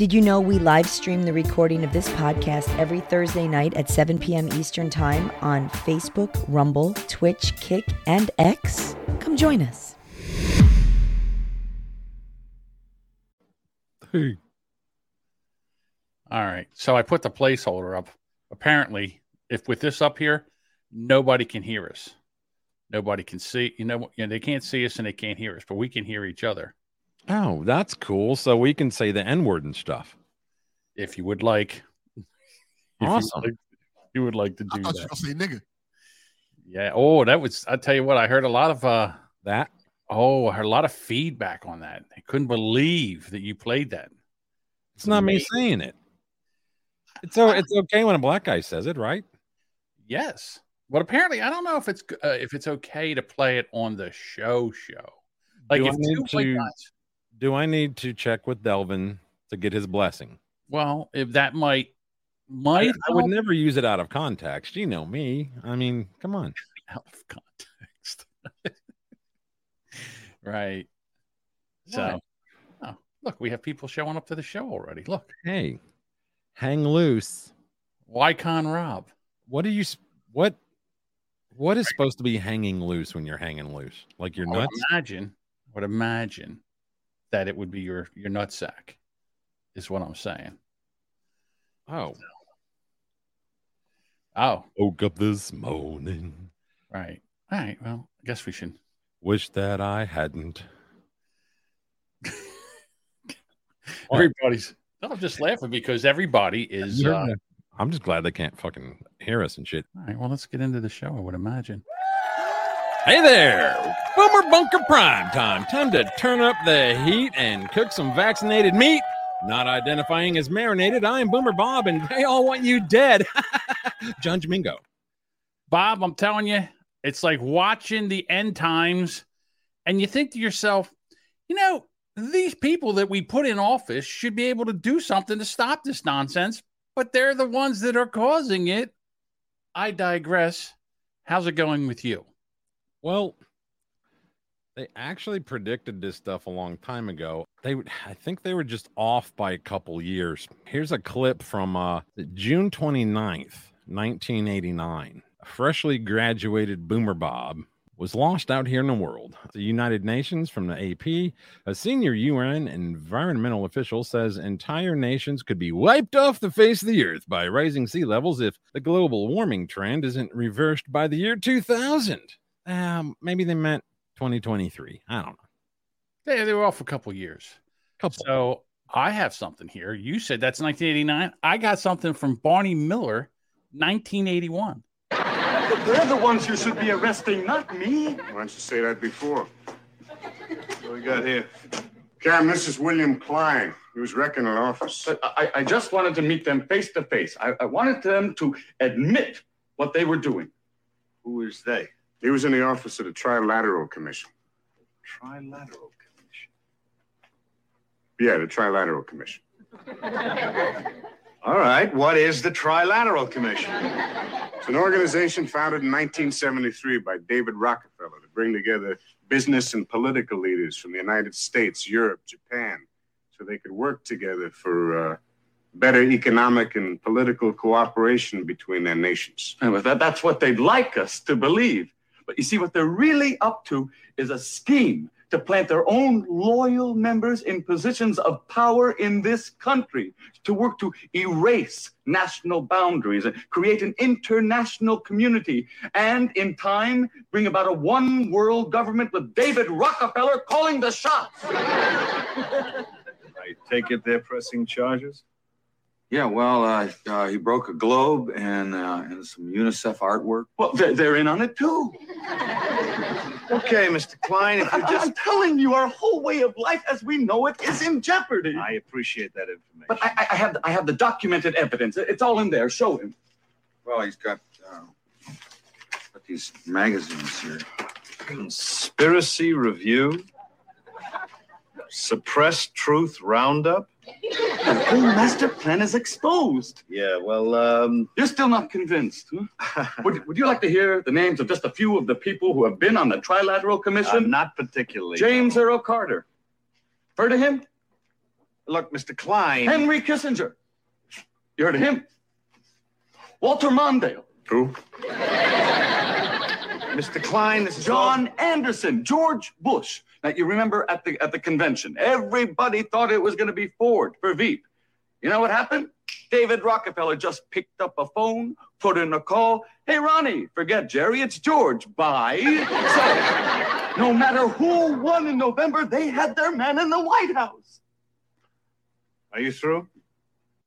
Did you know we live stream the recording of this podcast every Thursday night at 7 p.m. Eastern Time on Facebook, Rumble, Twitch, Kick, and X? Come join us. Hey. All right. So I put the placeholder up. Apparently, if with this up here, nobody can hear us. Nobody can see. You know, you know, they can't see us and they can't hear us, but we can hear each other. Oh, that's cool. So we can say the N word and stuff. If you would like. Awesome. You would like, you would like to I do thought you that. were gonna say nigga. Yeah. Oh, that was. I tell you what. I heard a lot of. uh That Oh, I heard a lot of feedback on that. I couldn't believe that you played that. it's not me saying it. It's so it's okay when a black guy says it, right? Yes. But apparently, I don't know if it's uh, if it's okay to play it on the show show. Like Do if need two white to- guys, Do I need to check with Delvin to get his blessing? well, if that might might I would never use it out of context. You know me. I mean, come on. out of context, right? So, oh, look, we have people showing up to the show already. Look, Hey, hang loose. Wycon Rob. What do you what what is supposed to be hanging loose when you're hanging loose? Like your I would nuts? imagine, I would imagine that it would be your your nutsack, is what I'm saying. Oh, Oh, woke up this morning. right. All right. Well, I guess we should. Wish that I hadn't. Everybody's. I'm just laughing because everybody is. Uh, I'm just glad they can't fucking hear us and shit. all right. Well, let's get into the show. I would imagine. Hey there, Boomer Bunker Prime Time. Time to turn up the heat and cook some vaccinated meat. Not identifying as marinated, I am Boomer Bob, and they all want you dead. John Domingo. Bob, I'm telling you, it's like watching the end times, and you think to yourself, you know, these people that we put in office should be able to do something to stop this nonsense, but they're the ones that are causing it. I digress. How's it going with you? Well, they actually predicted this stuff a long time ago. They, I think they were just off by a couple years. Here's a clip from uh, June 29th, 1989. A freshly graduated Boomer Bob was lost out here in the world. The United Nations from the AP, a senior UN environmental official says entire nations could be wiped off the face of the earth by rising sea levels if the global warming trend isn't reversed by the year 2000. Um, maybe they meant 2023. I don't know. They, they were off a couple years. Couple. So I have something here. You said that's 1989. I got something from Barney Miller, 1981. They're the ones you should be arresting, not me. Why don't you say that before? What we got here? Cam, this is William Klein. He was wrecking an office. But I, I just wanted to meet them face to face. I I wanted them to admit what they were doing. Who is they? He was in the office of the Trilateral Commission. Trilateral Commission. Yeah, the Trilateral Commission. All right, what is the Trilateral Commission? It's an organization founded in 1973 by David Rockefeller to bring together business and political leaders from the United States, Europe, Japan, so they could work together for uh, better economic and political cooperation between their nations. And with that, that's what they'd like us to believe. But you see, what they're really up to is a scheme to plant their own loyal members in positions of power in this country, to work to erase national boundaries and create an international community, and in time, bring about a one world government with David Rockefeller calling the shots. I take it they're pressing charges? Yeah, well, uh, uh, he broke a globe and uh, and some UNICEF artwork. Well, they're, they're in on it too. Okay, Mr. Klein, if I, you just. am telling you, our whole way of life as we know it is in jeopardy. I appreciate that information. But I, I- I have, I have the documented evidence. It's all in there. Show him. Well, he's got, uh, got these magazines here. Conspiracy Review, Suppressed Truth Roundup. The whole master plan is exposed. Yeah, well, um, You're still not convinced, huh? would, would you like to hear the names of just a few of the people who have been on the Trilateral uh, Commission? not particularly. James Earl Carter. Heard of him? look, Mr. Klein. Henry Kissinger. You heard of him? Walter Mondale. Who? Mr. Klein, this is John Anderson, George Bush. Now you remember at the at the convention, everybody thought it was going to be Ford for Veep. You know what happened? David Rockefeller just picked up a phone, put in a call. Hey Ronnie, forget Jerry, it's George. Bye. So no matter who won in November, they had their man in the White House. Are you through?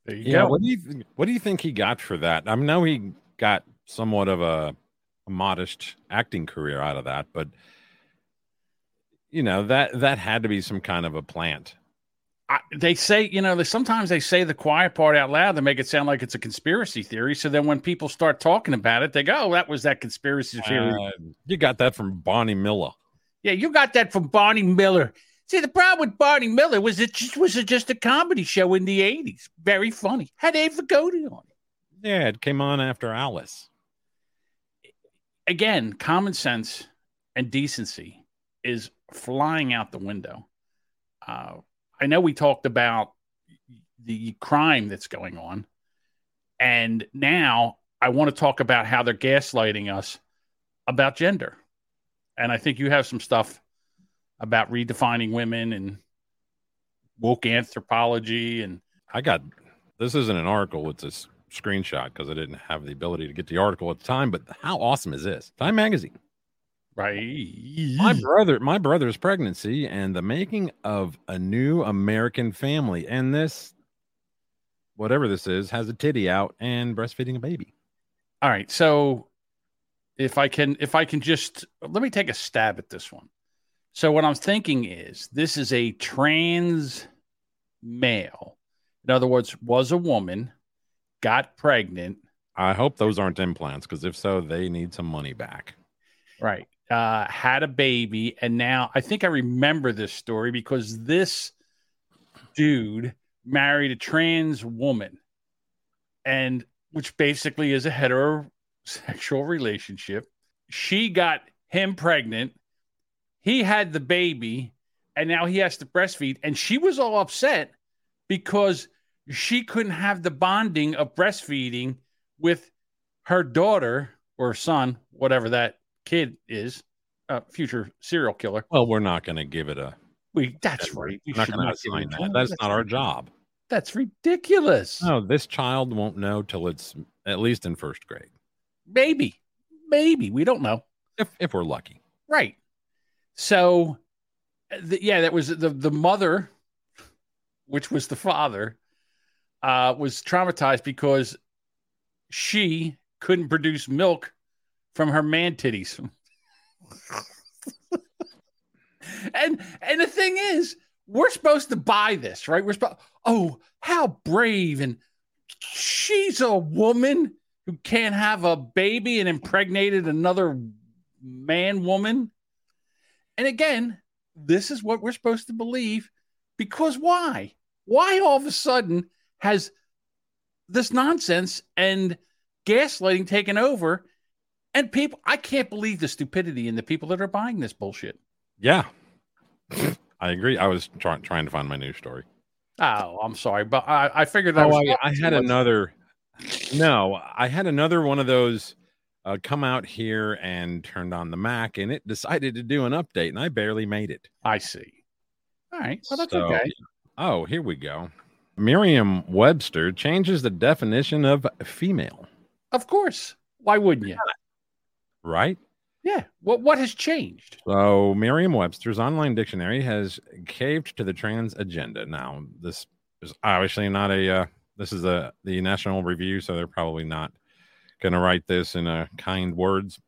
There you Yeah. go. What do you th- What do you think he got for that? I know he got somewhat of a, a modest acting career out of that, but you know that that had to be some kind of a plant. I, they say, you know, they, sometimes they say the quiet part out loud to make it sound like it's a conspiracy theory. So then when people start talking about it, they go, oh, that was that conspiracy theory. Uh, you got that from Barney Miller. yeah, you got that from Barney Miller. See, the problem with Barney Miller was it just was it just a comedy show in the 80s. Very funny. Had Abe Vigoda on it. Yeah, it came on after Alice. Again, common sense and decency is flying out the window. Uh, I know we talked about the crime that's going on, and now I want to talk about how they're gaslighting us about gender. And I think you have some stuff about redefining women and woke anthropology and I got this isn't an article; it's a screenshot because I didn't have the ability to get the article at the time. But how awesome is this? Time Magazine. Right. My brother, my brother's pregnancy and the making of a new American family, and this, whatever this is, has a titty out and breastfeeding a baby. All right. So if I can if I can just let me take a stab at this one. So what I'm thinking is this is a trans male. In other words, was a woman, got pregnant, I hope those aren't implants because if so, they need some money back. right? Uh, had a baby, and now I think I remember this story because this dude married a trans woman, and which basically is a heterosexual relationship. She got him pregnant. He had the baby, and now he has to breastfeed. And she was all upset because she couldn't have the bonding of breastfeeding with her daughter or son, whatever that kid is, a future serial killer. Well, we're not going to give it a. We that's right. We not going to assign that. That's that's not our job. That's ridiculous. No, this child won't know till it's at least in first grade, Maybe, maybe we don't know. if if we're lucky. Right. So, th- yeah, that was the the mother, which was the father, uh, was traumatized because she couldn't produce milk from her man titties. and and the thing is, we're supposed to buy this, right? We're supposed. Oh, how brave! And she's a woman who can't have a baby and impregnated another man woman. And again, this is what we're supposed to believe because why? Why all of a sudden has this nonsense and gaslighting taken over? And people, I can't believe the stupidity in the people that are buying this bullshit. Yeah, I agree. I was trying trying to find my news story. Oh, I'm sorry, but I, I figured that Oh, was I, I had another. No, I had another one of those uh, come out here and turned on the Mac, and it decided to do an update, and I barely made it. I see. All right, well that's So- okay. Oh, here we go. Merriam Webster changes the definition of female, Of course, why wouldn't you? Right? Yeah. What what has changed? So, Merriam Webster's online dictionary has caved to the trans agenda. Now, this is obviously not a, uh, this is a, the National Review, so they're probably not going to write this in uh, kind words.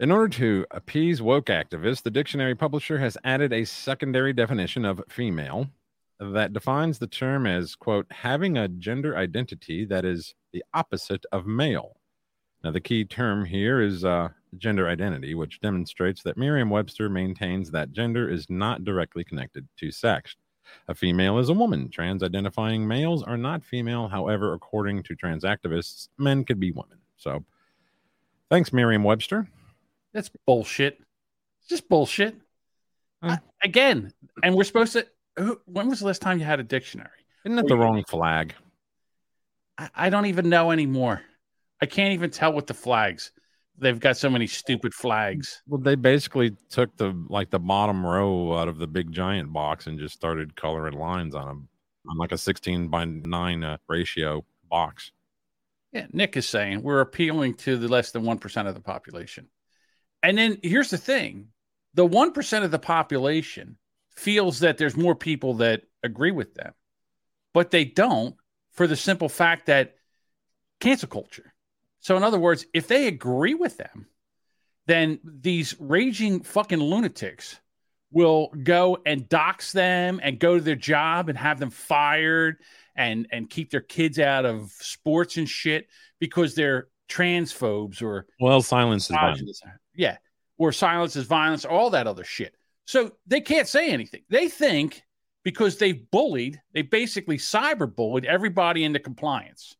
In order to appease woke activists, the dictionary publisher has added a secondary definition of female that defines the term as, quote, having a gender identity that is the opposite of male. Now, the key term here is uh, gender identity, which demonstrates that Merriam Webster maintains that gender is not directly connected to sex. A female is a woman. Trans identifying males are not female. However, according to trans activists, men could be women. So, thanks, Merriam Webster. That's bullshit. It's just bullshit. Huh. I- again, and we're supposed to who, when was the last time you had a dictionary? Isn't that the wrong flag? I, I don't even know anymore. I can't even tell what the flags. They've got so many stupid flags. Well, they basically took the like the bottom row out of the big giant box and just started coloring lines on them on like a 16 by 9 uh, ratio box. Yeah, Nick is saying we're appealing to the less than 1% of the population. And then here's the thing the 1% of the population feels that there's more people that agree with them, but they don't for the simple fact that cancel culture. So, in other words, if they agree with them, then these raging fucking lunatics will go and dox them and go to their job and have them fired and and keep their kids out of sports and shit because they're transphobes or well silence is violence. yeah. Or silence is violence all that other shit. So they can't say anything. They think because they've bullied they basically cyber bullied everybody into compliance.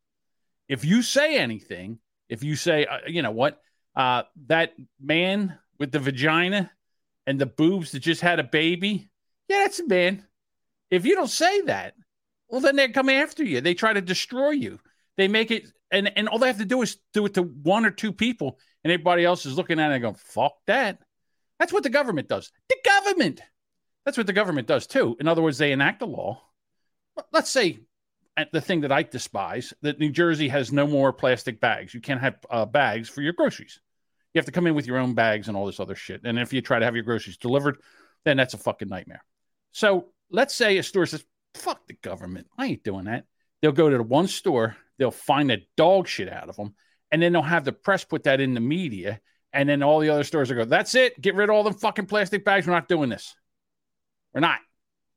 If you say anything if you say uh, you know what uh, that man with the vagina and the boobs that just had a baby yeah that's a man if you don't say that well, then they come after you. They try to destroy you. They make it, and, and all they have to do is do it to one or two people, and everybody else is looking at it and going, fuck that. That's what the government does. The government. That's what the government does too. In other words, they enact a law. Let's say the thing that I despise that New Jersey has no more plastic bags. You can't have uh, bags for your groceries. You have to come in with your own bags and all this other shit. And if you try to have your groceries delivered, then that's a fucking nightmare. So let's say a store says, fuck the government. I ain't doing that. They'll go to the one store, they'll find the dog shit out of them, and then they'll have the press put that in the media. And then all the other stores will go, that's it. Get rid of all them fucking plastic bags. We're not doing this. We're not.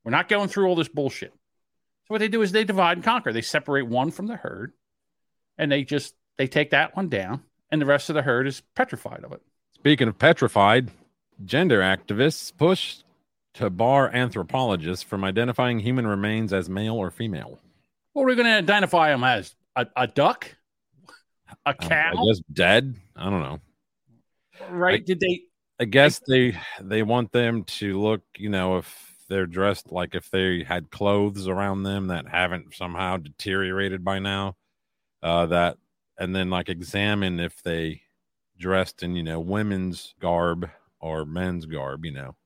We're not going through all this bullshit. So what they do is they divide and conquer. They separate one from the herd and they just they take that one down and the rest of the herd is petrified of it. Speaking of petrified, gender activists push to bar anthropologists from identifying human remains as male or female. What are we going to identify them as? A, a duck? A cow? Uh, I guess dead. I don't know. Right? I, Did they? I guess they they want them to look. You know, if they're dressed like if they had clothes around them that haven't somehow deteriorated by now. Uh, that and then like examine if they dressed in you know women's garb or men's garb. You know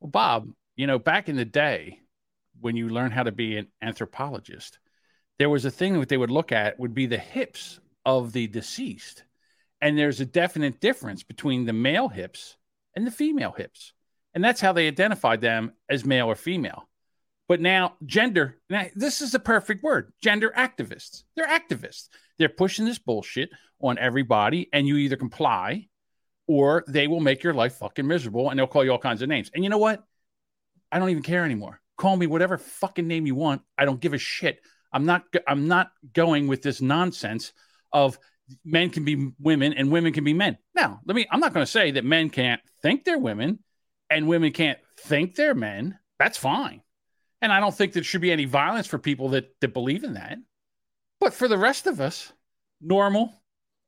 well, Bob, you know, back in the day when you learn how to be an anthropologist, there was a thing that they would look at would be the hips of the deceased. And there's a definite difference between the male hips and the female hips. And that's how they identified them as male or female. But now, gender, now, this is the perfect word gender activists. They're activists. They're pushing this bullshit on everybody, and you either comply or they will make your life fucking miserable and they'll call you all kinds of names. And you know what? I don't even care anymore. Call me whatever fucking name you want. I don't give a shit. I'm not I'm not going with this nonsense of men can be women and women can be men. Now, let me I'm not going to say that men can't think they're women and women can't think they're men. That's fine. And I don't think there should be any violence for people that that believe in that. But for the rest of us, normal.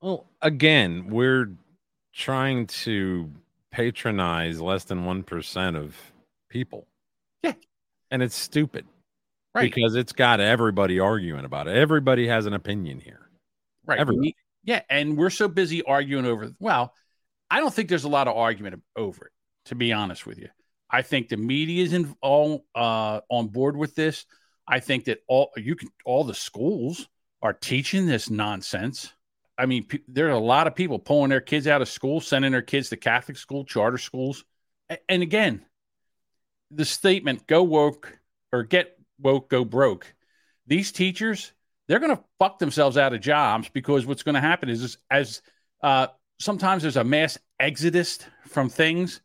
Well, again, we're trying to patronize less than 1% of people. Yeah. And it's stupid. Right. Because it's got everybody arguing about it. Everybody has an opinion here. Right. Everybody. Yeah. And we're so busy arguing over, well, I don't think there's a lot of argument over it, to be honest with you. I think the media is in, all uh, on board with this. I think that all you can, all the schools are teaching this nonsense. I mean, p- there are a lot of people pulling their kids out of school, sending their kids to Catholic school, charter schools. A- and again, the statement "go woke" or "get woke, go broke." These teachers, they're going to fuck themselves out of jobs because what's going to happen is, is as uh, sometimes there's a mass exodus from things.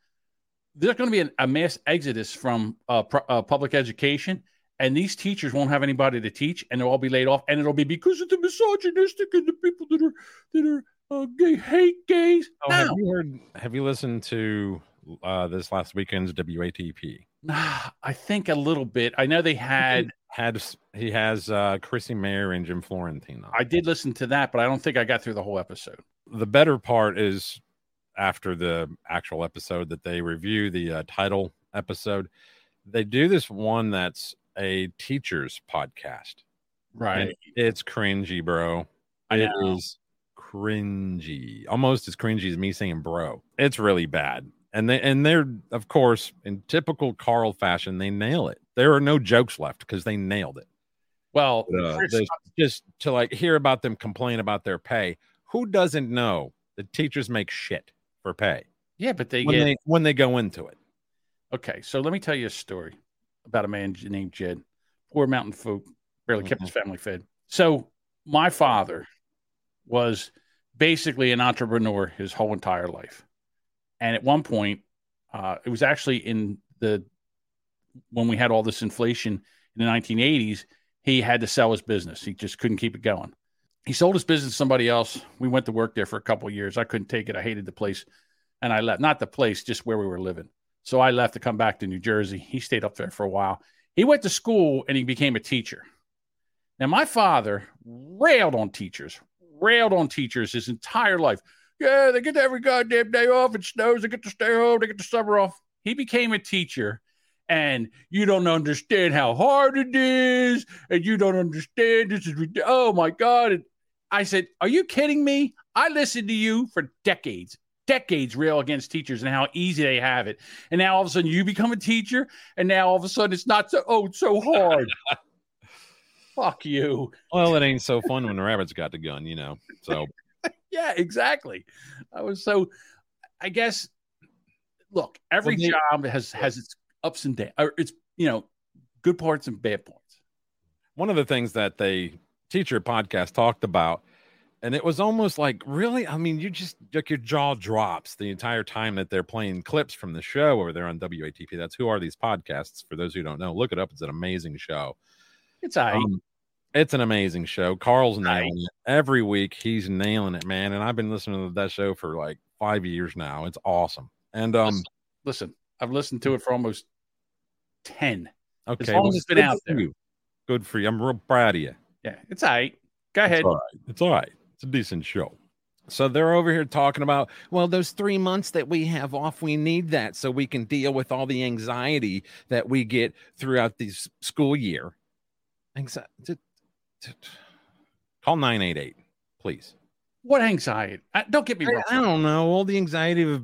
There's going to be an, a mass exodus from uh, pr- uh, public education and these teachers won't have anybody to teach, and they'll all be laid off, and it'll be because of the misogynistic and the people that are that are uh, gay hate gays. Oh, have you heard? Have you listened to uh, this last weekend's WATP? Nah, I think a little bit. I know they had had he has uh, Chrissie Mayr and Jim Florentine. On. I did listen to that, but I don't think I got through the whole episode. The better part is after the actual episode that they review the uh, title episode they do this one that's a teacher's podcast. Right. And it's cringy, bro. I It know. is cringy, almost as cringy as me saying bro. It's really bad. And they and they're of course in typical Carl fashion, they nail it. There are no jokes left because they nailed it. Well, Uh, just to like hear about them complain about their pay. Who doesn't know that teachers make shit for pay yeah, but they when get they when they go into it? okay. So let me tell you a story about a man named Jed, poor mountain folk, barely kept his family fed. So my father was basically an entrepreneur his whole entire life, and at one point, uh, it was actually in the when we had all this inflation in the 1980s. He had to sell his business. He just couldn't keep it going. He sold his business to somebody else. We went to work there for a couple years. I couldn't take it. I hated the place, and I left. Not the place, just where we were living. So I left to come back to New Jersey. He stayed up there for a while. He went to school and he became a teacher. Now, my father railed on teachers, railed on teachers his entire life. Yeah, they get every goddamn day off. It snows. They get to stay home. They get the summer off. He became a teacher, and you don't understand how hard it is, and you don't understand this is oh my god. And I said, "Are you kidding me? I listened to you for decades." Decades rail against teachers and how easy they have it. And now all of a sudden you become a teacher, and now all of a sudden it's not so oh, it's so hard. Fuck you. Well, it ain't so fun when the rabbits got the gun, you know. So Yeah, exactly. I was so I guess look, every Well, they- job has has its ups and downs it's you know, good parts and bad parts. one of the things that they teacher podcast talked about and it was almost like really? I mean you just like your jaw drops the entire time that they're playing clips from the show over there on watp that's who are these podcasts for those who don't know. Look it up. It's an amazing show. It's right. Um, it's an amazing show. Carl's nailing it. Every week he's nailing it man and i've been listening to that show for like five years now. It's awesome. And um Listen, I've listened to it for almost 10. okay long well, as it's been out there. you. good for you. I'm real proud of you Yeah, it's all right. Go ahead. It's all right. It's all right. It's a decent show. So they're over here talking about, well, those three months that we have off, we need that so we can deal with all the anxiety that we get throughout the school year. Anxiety. Call 988, please. What anxiety? Uh, don't get me I, wrong. I don't know. All the anxiety of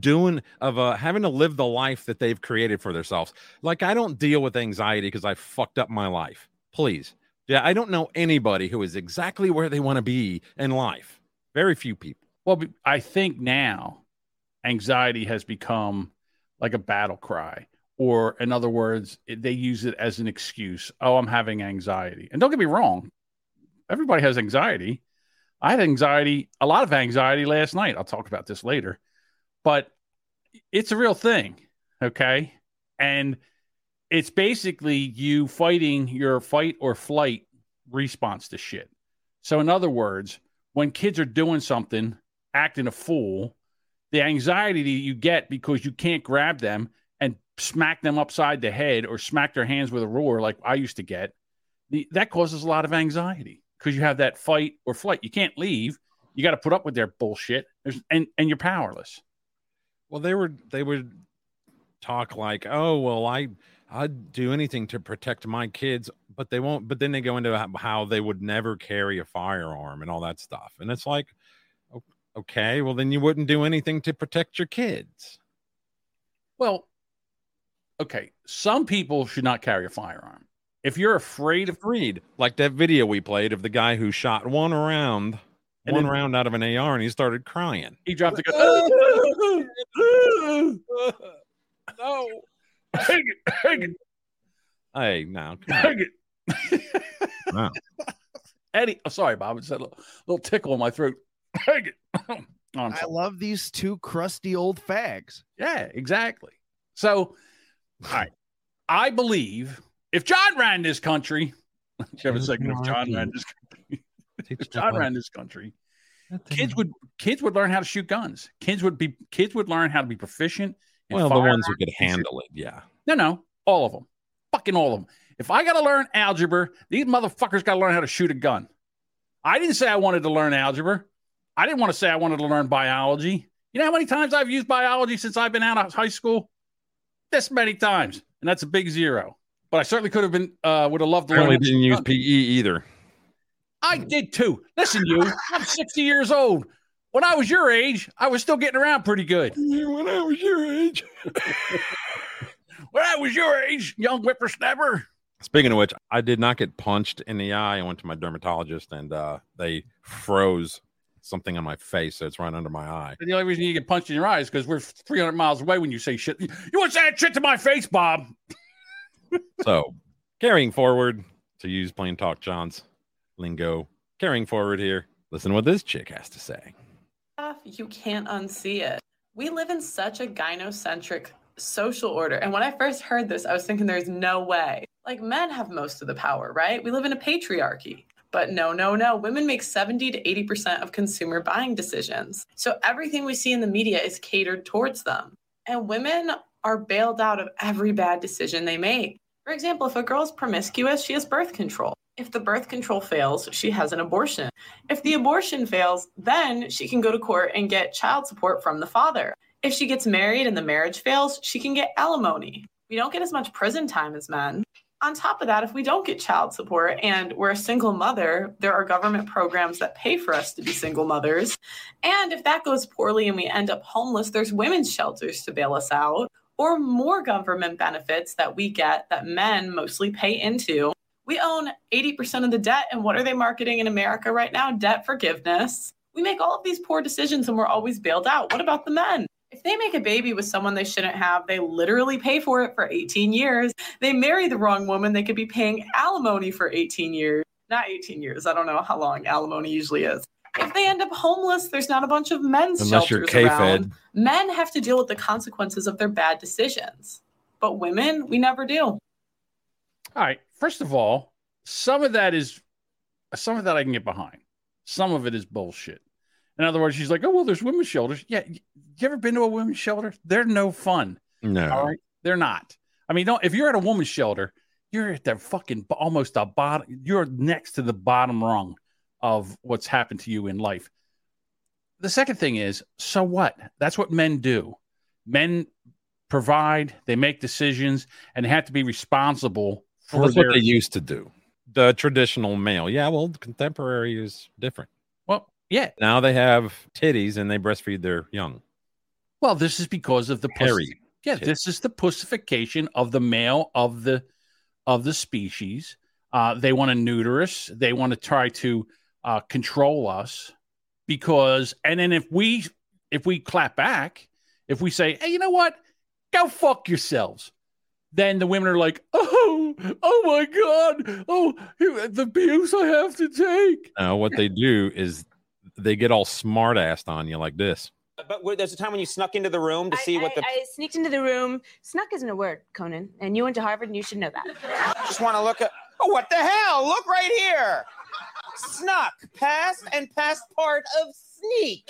doing, of uh, having to live the life that they've created for themselves. Like, I don't deal with anxiety because I fucked up my life. Please. Yeah, I don't know anybody who is exactly where they want to be in life. Very few people. Well, I think now anxiety has become like a battle cry, or in other words, they use it as an excuse. Oh, I'm having anxiety. And don't get me wrong, everybody has anxiety. I had anxiety, a lot of anxiety last night. I'll talk about this later, but it's a real thing. Okay. And it's basically you fighting your fight or flight response to shit. So, in other words, when kids are doing something, acting a fool, the anxiety that you get because you can't grab them and smack them upside the head or smack their hands with a ruler like I used to get, the, that causes a lot of anxiety because you have that fight or flight. You can't leave. You got to put up with their bullshit, and and you're powerless. Well, they were they would talk like, "Oh, well, I I'd do anything to protect my kids," but they won't. But then they go into how- they would never carry a firearm and all that stuff, and it's like, okay, well, then you wouldn't do anything to protect your kids. Well, okay, some people should not carry a firearm. If you're afraid of, Agreed. Like that video we played of the guy who shot one round, And one then- round out of an AR, and he started crying. he dropped the gun. no. Hang it, hang it, Hey, now, come on. hang it. Wow. Eddie, I'm oh, sorry, Bob. It's that little, little tickle in my throat. Hang it. Oh, I'm I sorry. love these two crusty old fags. Yeah, exactly. So, all right. I believe if John ran this country, did you ever second if John ran this country? If John ran this country, kids would kids would learn how to shoot guns. Kids would be kids would learn how to be proficient. Well, the ones who could handle it, yeah. No, no, all of them, fucking all of them. If I got to learn algebra, these motherfuckers got to learn how to shoot a gun. I didn't say I wanted to learn algebra. I didn't want to say I wanted to learn biology. You know how many times I've used biology since I've been out of high school? This many times. and that's a big zero. But I certainly could have been uh, would have loved to learn. Apparently what didn't use. PE either. I did too. Listen, you, I'm 60 years old. When I was your age, I was still getting around pretty good. When I was your age. When I was your age, young whippersnapper. Speaking of which, I did not get punched in the eye. I went to my dermatologist and uh, they froze something on my face. So it's right under my eye. And the only reason you get punched in your eyes because we're 300 miles away when you say shit. You want to say that shit to my face, Bob? So carrying forward, to use plain talk John's lingo, carrying forward here, listen to what this chick has to say. Off, you can't unsee it. We live in such a gynocentric social order. And when I first heard this, I was thinking there's no way. Like men have most of the power, right? We live in a patriarchy. But no, no, no. Women make 70 to 80% of consumer buying decisions. So everything we see in the media is catered towards them. And women are bailed out of every bad decision they make. For example, if a girl's promiscuous, she has birth control. If the birth control fails, she has an abortion. If the abortion fails, then she can go to court and get child support from the father. If she gets married and the marriage fails, she can get alimony. We don't get as much prison time as men. On top of that, if we don't get child support and we're a single mother, there are government programs that pay for us to be single mothers. And if that goes poorly and we end up homeless, there's women's shelters to bail us out or more government benefits that we get that men mostly pay into. We own 80% of the debt. And what are they marketing in America right now? Debt forgiveness. We make all of these poor decisions and we're always bailed out. What about the men? If they make a baby with someone they shouldn't have, they literally pay for it for 18 years. They marry the wrong woman, they could be paying alimony for 18 years. Not 18 years. I don't know how long alimony usually is. If they end up homeless, there's not a bunch of men's Unless you're shelters around. Men have to deal with the consequences of their bad decisions. But women, we never do. All right. First of all, some of that is some of that I can get behind. Some of it is bullshit. In other words, she's like, "Oh well, there's women's shelters." Yeah, you ever been to a women's shelter? They're no fun. No. All right, they're not. I mean, don't if you're at a woman's shelter, you're at the fucking almost the bottom. You're next to the bottom rung of what's happened to you in life. The second thing is, so what? That's what men do. Men provide, they make decisions, and they have to be responsible Well, that's their what they used to do. The traditional male. Yeah, well, contemporary is different. Well, yeah. Now they have titties and they breastfeed their young. Well, this is because of the puss- Hairy Yeah, tit. this is the pussification of the male of the of the species. Uh, they want to neuter us. They want to try to uh, control us because, and then if we if we clap back, if we say, "Hey, you know what? Go fuck yourselves," then the women are like, "Oh, oh my god, oh, the abuse I have to take." Now, what they do is they get all smart assed on you like this. But there's a time when you snuck into the room to see what the. I sneaked into the room. Snuck isn't a word, Conan, and you went to Harvard and you should know that. just want to look at. Oh, what the hell? Look right here. Snuck, past and past part of sneak.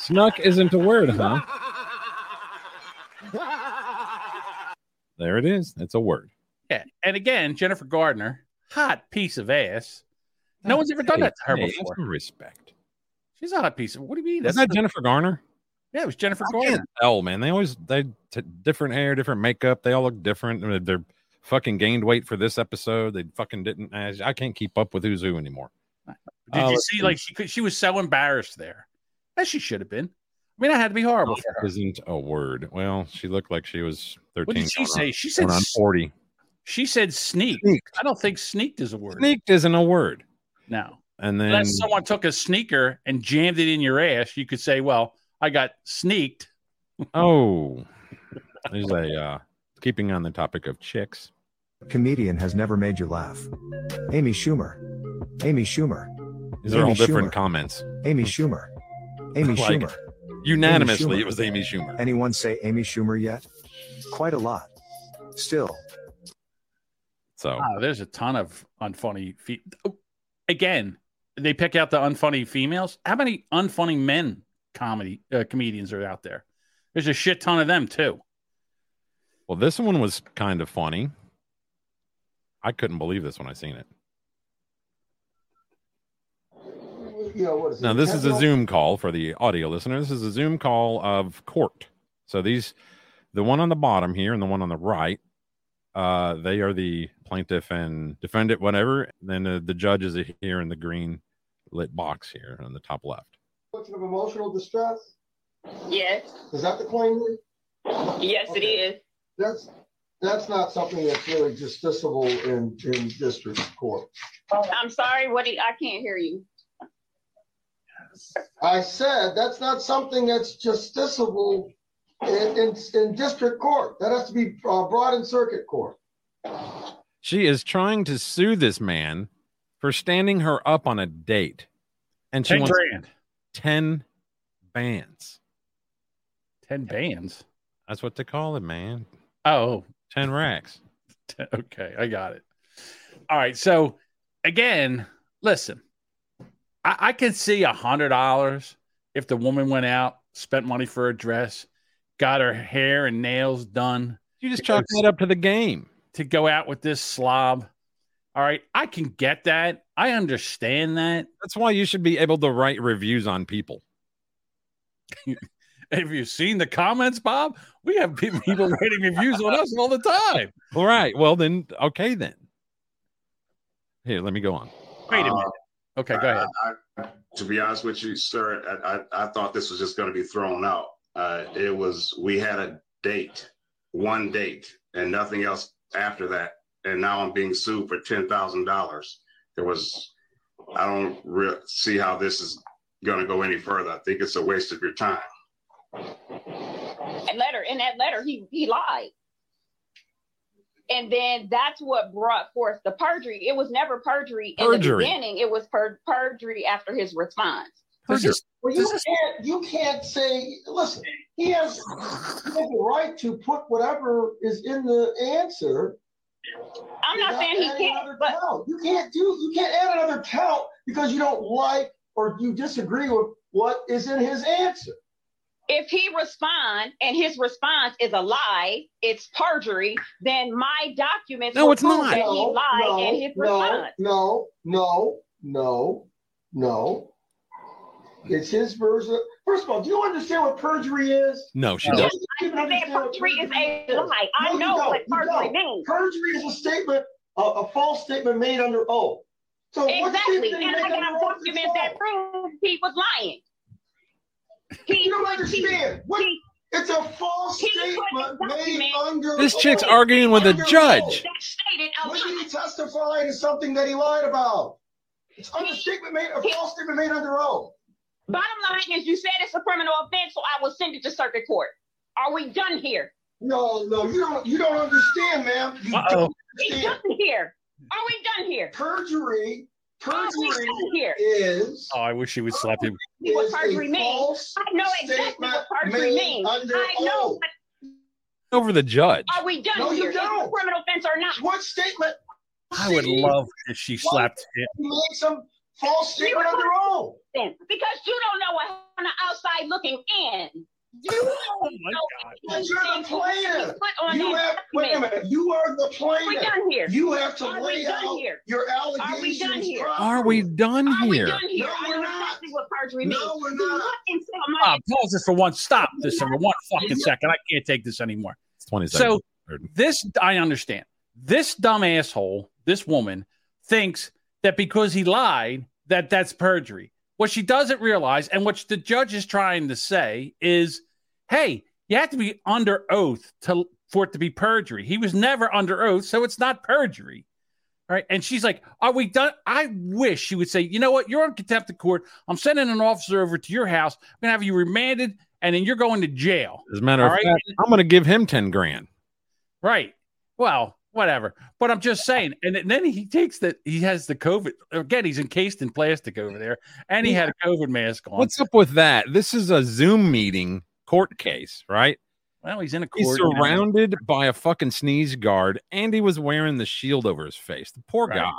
Snuck isn't a word, huh? There it is. It's a word. Yeah, and again, Jennifer Gardner, hot piece of ass. No one's ever done that to her Hey, have before. some respect. She's a hot piece of. What do you mean? Is That's that Jennifer Garner? Yeah, it was Jennifer I Gardner. can't tell, man. They always they t- different hair, different makeup. They all look different. I mean, They're fucking gained weight for this episode. They fucking didn't. I I can't keep up with who's who anymore. Did Uh, you see? Like she could, she was so embarrassed there, as she should have been. I mean, that had to be horrible for her. Isn't a word. Well, she looked like she was thirteen. What did she going say? on- She said on forty. She said sneak. Sneaked. I don't think sneaked is a word. Sneaked isn't a word. No. And then Unless someone took a sneaker and jammed it in your ass, you could say, "Well, I got sneaked." oh, there's a uh, keeping on the topic of chicks. Comedian has never made you laugh. Amy Schumer. Amy Schumer. These are all Amy different Schumer. comments. Amy Schumer. Amy Like, Schumer. Unanimously, it was Amy Schumer. Anyone say Amy Schumer yet? Quite a lot. Still. So Ah, there's a ton of unfunny. Fe- oh, Again, they pick out the unfunny females. How many unfunny men comedy uh, comedians are out there? There's a shit ton of them too. Well, this one was kind of funny. I couldn't believe this when I seen it. Now, this is a Zoom call for the audio listener. This is a Zoom call of court. So these, the one on the bottom here and the one on the right, uh, they are the plaintiff and defendant, whatever. Then uh, the judge is here in the green lit box here on the top left. Question of emotional distress? Yes, Is that the claim? yes, it is. That's, that's not something that's really justiciable in, in district court. I'm sorry, what, do you- I can't hear you. I said, that's not something that's justiciable in, in, in district court. That has to be uh, brought in circuit court. She is trying to sue this man for standing her up on a date, and she 10 wants grand. ten bands. 10 bands. That's what they call it, man. Oh, ten racks. Okay, I got it. All right. So again, listen, I, I can see a hundred dollars if the woman went out, spent money for a dress, got her hair and nails done. You just chalk that up to the game. To go out with this slob. All right. I can get that. I understand that. That's why you should be able to write reviews on people. Have you seen the comments, Bob? We have people writing reviews on us all the time. All right. Well, then, okay, then. Here, let me go on. Wait a minute. Okay, go ahead. I, I, to be honest with you, sir, I, I, I thought this was just going to be thrown out. Uh, it was, we had a date, one date, and nothing else after that. And now I'm being sued for $10,000. There was, I don't re- see how this is going to go any further. I think it's a waste of your time. That letter, in that letter, he, he lied. And then that's what brought forth the perjury. It was never perjury in Perjury. the beginning. It was per- perjury after his response. Well, you can't, you can't say, listen, he has, he has the right to put whatever is in the answer. I'm not saying he can't, another but count. You can't do, you can't add another count because you don't like or you disagree with what is in his answer. If he respond and his response is a lie, it's perjury, then my documents No, will it's prove not. that he No, lied no, in his no, response. no, no, no, no. It's his version. First of all, do you understand what perjury is? No, she You doesn't. don't even I said understand what perjury is a lie. I No, you know what perjury means. Perjury is a statement, a, a false statement made under oath. So Exactly. And I made under got oath is documents that false? prove he was lying. He, You don't understand. What? he- It's a false statement made under This chick's oath. arguing with a judge. oath. that stated a When did he testify to something that he lied about? It's under statement made, a false statement made under oath. Bottom line is you said it's a criminal offense, so I will send it to circuit court. Are we done here? No, no, you don't, you don't understand, ma'am. You Uh-oh. don't We understand. done here. Are we done here? Perjury, Are we perjury done here? is, Oh, I wish she would slap him. See what is a perjury means. I know exactly what statement perjury means. under I know. But Over the judge. are we done No, you here? Is don't. criminal offense or not? What statement? I would love if she slapped him. He made some false statement under oath. Then, Because you don't know what on the outside looking in. You don't Oh my God. You're the plaintiff. You have, wait a minute, you are the Are we plaintiff. done here? You have to Are lay out here? your Are we done allegations here? Are we properly. done Are we here? done here? No, I we're not. exactly what perjury No, means. we're not. not oh, insult my Bob, pause this for one. Stop this for one fucking second. I can't take this anymore. It's 20 So this I understand. This dumb asshole, this woman, thinks that because he lied, that that's perjury. What she doesn't realize, and what the judge is trying to say, is, hey, you have to be under oath to for it to be perjury. He was never under oath, so it's not perjury. All right. And she's like, Are we done? I wish she would say, You know what? You're on contempt of court. I'm sending an officer over to your house. I'm going to have you remanded, and then you're going to jail. As a matter of All right. fact, I'm going to give him 10 grand. Right. Well, whatever. But I'm just saying. And then he takes that he has the COVID again. He's encased in plastic over there, and he had a COVID mask on. What's up with that? This is a Zoom meeting court case, right? Well, he's in a court. He's surrounded by a fucking sneeze guard, and he was wearing the shield over his face. The poor Right. guy.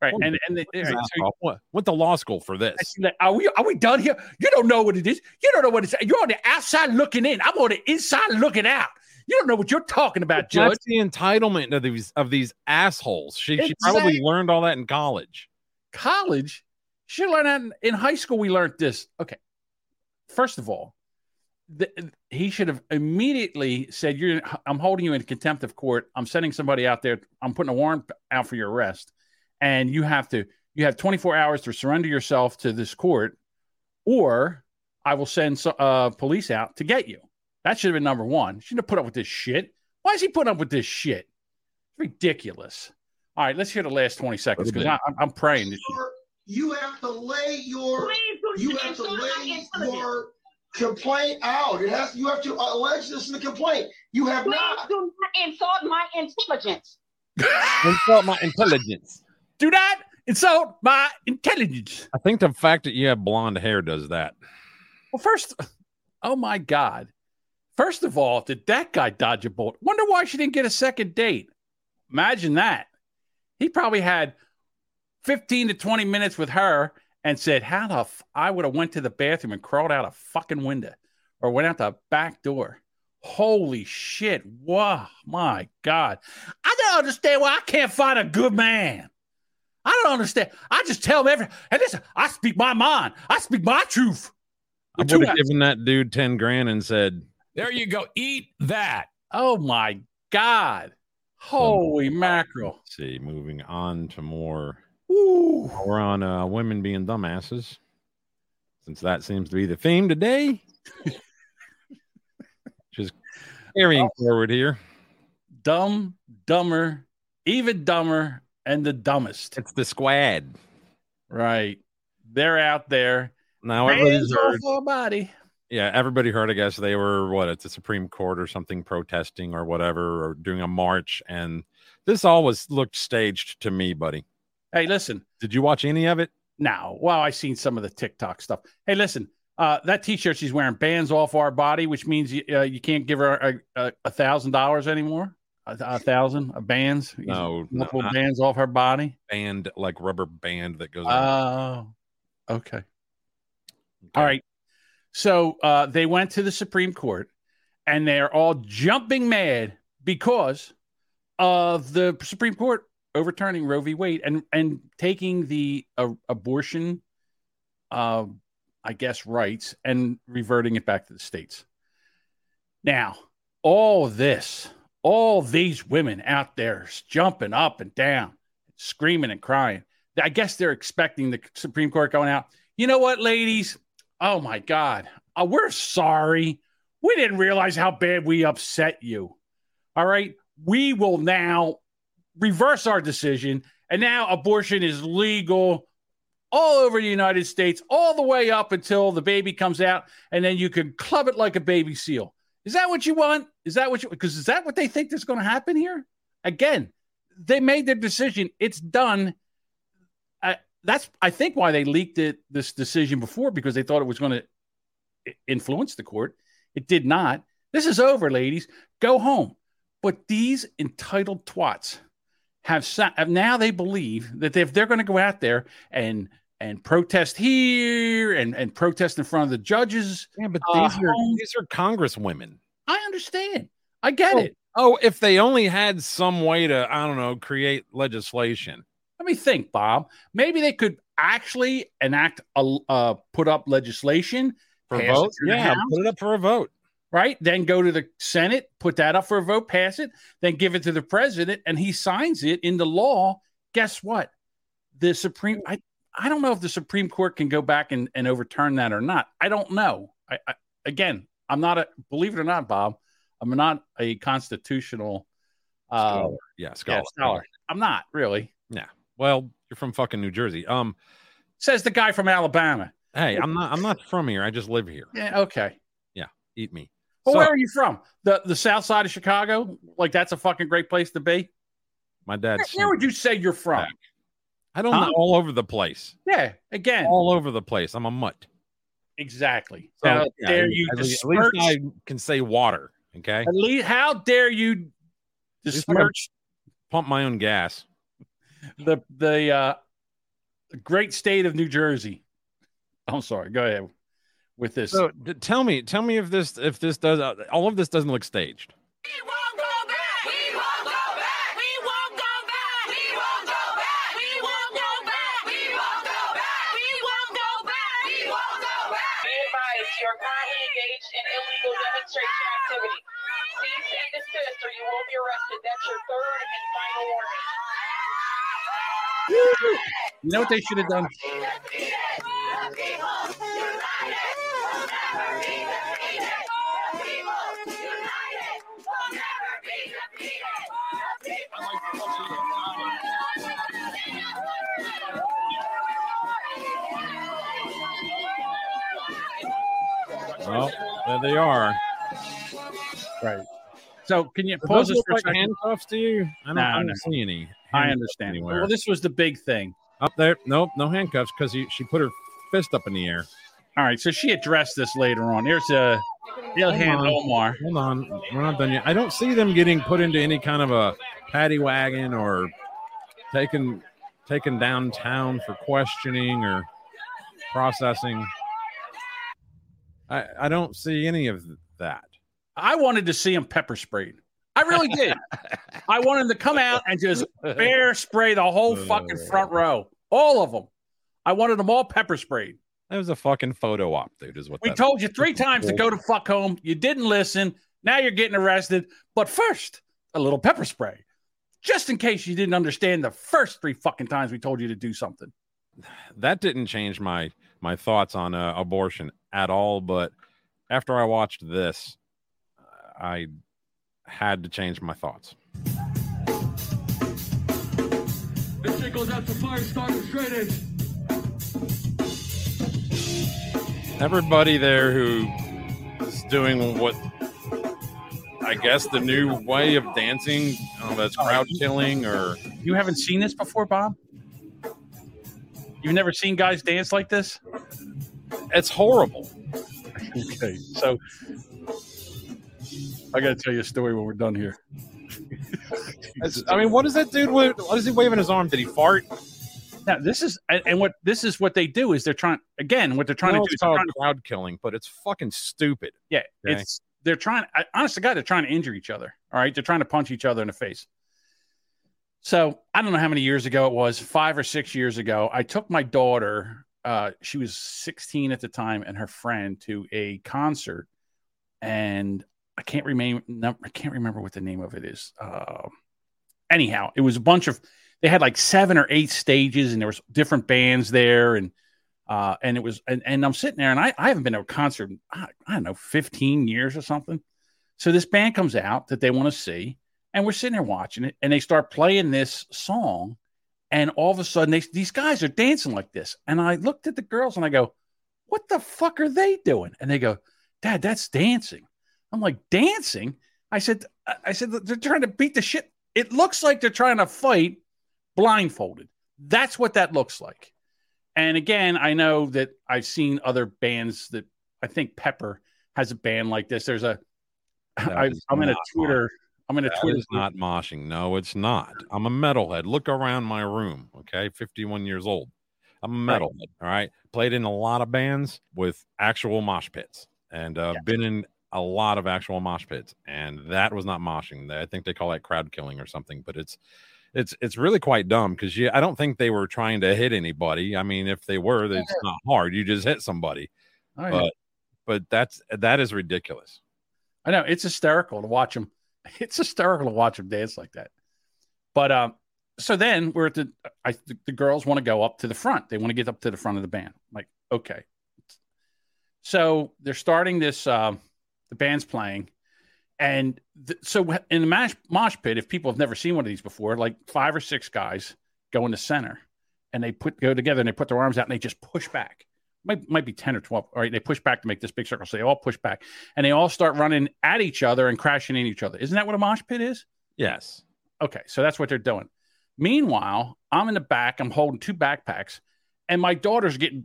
right? What And and the, right, so. What- went to law school for this. are we are we done here? You don't know what it is. You don't know what it's. You're on the outside looking in. I'm on the inside looking out. You don't know what you're talking about, Judge. That's the entitlement of these of these assholes. She she probably learned all that in college. college, she learned that in, in high school. We learned this. Okay, first of all, th- he should have immediately said, "You're, I'm holding you in contempt of court. I'm sending somebody out there. I'm putting a warrant out for your arrest, and you have to, you have 24 hours to surrender yourself to this court, or I will send so- uh, police out to get you." That should have been number one. Shouldn't have put up with this shit. Why is he putting up with this shit? It's ridiculous. All right, let's hear the last 20 seconds because I'm, I'm praying. This. You have to lay your Please you have to lay intelligence. your complaint out. It has you have to uh, allege this in the complaint. You have Please not. do not insult my intelligence. Insult my intelligence. Do not insult my intelligence. I think the fact that you have blonde hair does that. Well, first, oh my God. First of all, did that guy dodge a bullet? Wonder why she didn't get a second date. Imagine that. He probably had 15 to 20 minutes with her and said, How the f- I would have went to the bathroom and crawled out a fucking window or went out the back door. Holy shit. Wow. My God. I don't understand why I can't find a good man. I don't understand. I just tell him every and listen, I speak my mind. I speak my truth. I With would have given that dude 10 grand and said, There you go. Eat that. Oh my God. Holy mackerel. Let's see, moving on to more. Ooh. We're on uh, women being dumbasses. Since that seems to be the theme today. Just carrying forward here. Dumb, dumber, even dumber, and the dumbest. It's the squad. Right. They're out there. Now everybody's heard. off body. Yeah, everybody heard. I guess they were what at the Supreme Court or something protesting or whatever, or doing a march, and this always looked staged to me, buddy. Hey, listen. Did you watch any of it? No. Well, I seen some of the TikTok stuff. Hey, listen. Uh, that T-shirt she's wearing bands off our body, which means you, uh, you can't give her a, thousand dollars anymore. A, a thousand a bands. No, no, multiple not- bands off her body. Band like rubber band that goes. Oh, okay. All right. So uh, they went to the Supreme Court and they're all jumping mad because of the Supreme Court overturning Roe v. Wade and, and taking the uh, abortion, uh, I guess, rights and reverting it back to the states. Now, all this, all these women out there jumping up and down, screaming and crying. I guess they're expecting the Supreme Court going out. You know what, ladies? Oh my God. Uh, we're sorry. We didn't realize how bad we upset you. All right. We will now reverse our decision. And now abortion is legal all over the United States, all the way up until the baby comes out. And then you can club it like a baby seal. Is that what you want? Is that what you, because is that what they think is going to happen here? Again, they made their decision. It's done. I, that's, I think, why they leaked it, this decision before, because they thought it was going to influence the court. It did not. This is over, ladies. Go home. But these entitled twats have, now they believe that if they're going to go out there and and protest here and and protest in front of the judges, yeah, but uh, these are home- these are congresswomen. I understand. I get Oh, it. Oh, if they only had some way to, I don't know, create legislation. Let me think, Bob. Maybe they could actually enact a uh, put up legislation For vote? Yeah, put it up for a vote. Right? Then go to the Senate, put that up for a vote, pass it, then give it to the president, and he signs it into law. Guess what? The Supreme I I don't know if the Supreme Court can go back and, and overturn that or not. I don't know. I, I again, I'm not a believe it or not, Bob. I'm not a constitutional uh, Scholar. Yeah, scholar. yeah, scholar. I'm not really. Yeah. Well, you're from fucking New Jersey. Um, says the guy from Alabama. Hey, I'm not. I'm not from here. I just live here. Yeah. Okay. Yeah. Eat me. Well, So- where are you from? The the South Side of Chicago? Like that's a fucking great place to be. My Where, where would you say you're from? I don't Huh? know. All over the place. Yeah. Again. All over the place. I'm a mutt. Exactly. So, how yeah, dare at you least- at least? I can say water. Okay. At least, how dare you I Pump my own gas. the the uh, great state of New Jersey? I'm sorry. Go ahead with this. So d- tell me, tell me if this if this does uh, all of this doesn't look staged. Your party engaged in illegal demonstration activity. Cease and desist or you will be arrested. That's your third and final warning. You know what they should have done? Well, there they are. Right. So can you Does pause this for a like second? handcuffs to you? I don't, No, I don't no. see any. I handcuffs understand. Anywhere. Well, this was the big thing. Up there, nope, no handcuffs because she put her fist up in the air. All right, so she addressed this later on. Here's uh, a Ilhan Hold on. Omar. Hold on, we're not done yet. I don't see them getting put into any kind of a paddy wagon or taken taken downtown for questioning or processing. I I don't see any of that. I wanted to see him pepper sprayed. I really did. I wanted him to come out and just bear spray the whole fucking front row, all of them. I wanted them all pepper sprayed. That was a fucking photo op, dude. Is what We told you three times to go to fuck home. You didn't listen. Now you're getting arrested. But first, a little pepper spray, just in case you didn't understand the first three fucking times we told you to do something. that didn't change my my thoughts on uh, abortion at all but after i watched this i had to change my thoughts This shit goes out to fire starter straight edge. everybody there who is doing what i guess the new way of dancing I don't know, that's crowd killing or You haven't seen this before, Bob? You've never seen guys dance like this? It's horrible. Okay, so I got to tell you a story when we're done here. I mean what is that dude what is he waving his arm? Did he fart? Now this is and, and what this is what they do is they're trying again what they're trying I know to do is called to, crowd killing but it's fucking stupid. Yeah Okay. it's they're trying I, honest to God they're trying to injure each other all right? They're trying to punch each other in the face. So I don't know how many years ago it was five or six years ago I took my daughter uh, she was 16 at the time and her friend to a concert and I can't remember I can't remember what the name of it is uh, anyhow it was a bunch of they had like seven or eight stages and there was different bands there and uh and it was and, and i'm sitting there and I, I haven't been to a concert in, I, I don't know 15 years or something. So this band comes out that they want to see and we're sitting there watching it and they start playing this song and all of a sudden they, these guys are dancing like this. And i looked at the girls and i go what the fuck are they doing? And they go dad that's dancing. I'm like dancing? I said I- said they're trying to beat the shit. It looks like they're trying to fight blindfolded. That's what that looks like. And again i know that i've seen other bands that i think pepper has a band like this. There's a That I, is i'm in a twitter i'm in a That twitter is not moshing. No, it's not. I'm a metalhead. Look around my room. Okay, 51 years old. I'm a Right. metalhead. All right, played in a lot of bands with actual mosh pits, and uh, been in a lot of actual mosh pits, and that was not moshing. I think they call that crowd killing or something. But it's it's it's really quite dumb because you. I don't think they were trying to hit anybody. I mean, if they were, it's not hard. You just hit somebody. Oh, yeah. But but that's that is ridiculous. I know it's hysterical to watch them. It's hysterical to watch them dance like that. But um, so then we're at the I the, the girls want to go up to the front. They want to get up to the front of the band. I'm like, okay. So they're starting this. Um, the band's playing, and th- so in the mash, mosh pit, if people have never seen one of these before, like five or six guys go in the center, and they put go together and they put their arms out and they just push back. Might, might be 10 or 12. All right. They push back to make this big circle. So they all push back and they all start running at each other and crashing in each other. Isn't that what a mosh pit is? Yes. Okay. So that's what they're doing. Meanwhile, I'm in the back. I'm holding two backpacks and my daughter's getting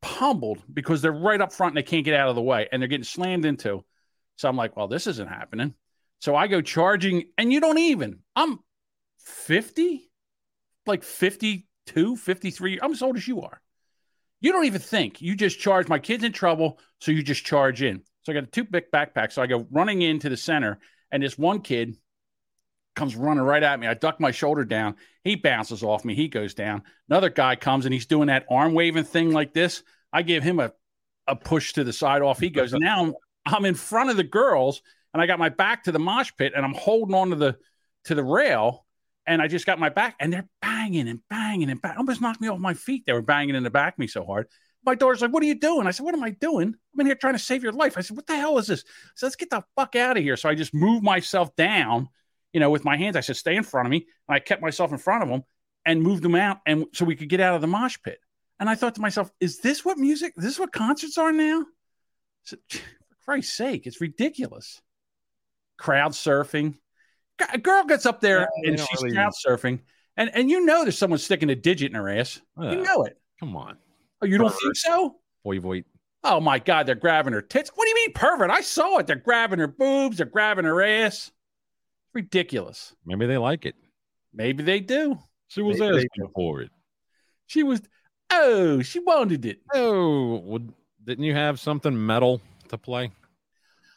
pummeled because they're right up front and they can't get out of the way and they're getting slammed into. So I'm like, well, this isn't happening. So I go charging and you don't even. I'm 50, like 52, 53. I'm as old as you are. You don't even think. You just charge. My kid's in trouble, so you just charge in. So I got a two big backpacks. So I go running into the center, and this one kid comes running right at me. I duck my shoulder down. He bounces off me. He goes down. Another guy comes and he's doing that arm waving thing like this. I give him a, a push to the side off. He goes. Now I'm in front of the girls, and I got my back to the mosh pit, and I'm holding on to the to the rail, and I just got my back, and they're banging and banging and bang, almost knocked me off my feet. They were banging in the back of me so hard. My daughter's like, "What are you doing?" I said, "What am I doing? I'm in here trying to save your life." I said, "What the hell is this?" Said, "Let's get the fuck out of here." So I just moved myself down, you know, with my hands. I said, "Stay in front of me," and I kept myself in front of them and moved them out, and so we could get out of the mosh pit. And I thought to myself, "Is this what music? This is what concerts are now?" So, for Christ's sake, it's ridiculous. Crowd surfing. A girl gets up there Yeah, and she's really- crowd surfing, and and you know there's someone sticking a digit in her ass. You know it. Come on. Oh, you don't think so? Boy, boy. Oh my God, they're grabbing her tits. What do you mean pervert? I saw it. They're grabbing her boobs. They're grabbing her ass. Ridiculous. Maybe they like it. Maybe they do. She was Maybe asking for it. She was. Oh, she wanted it. Oh, would, didn't you have something metal to play?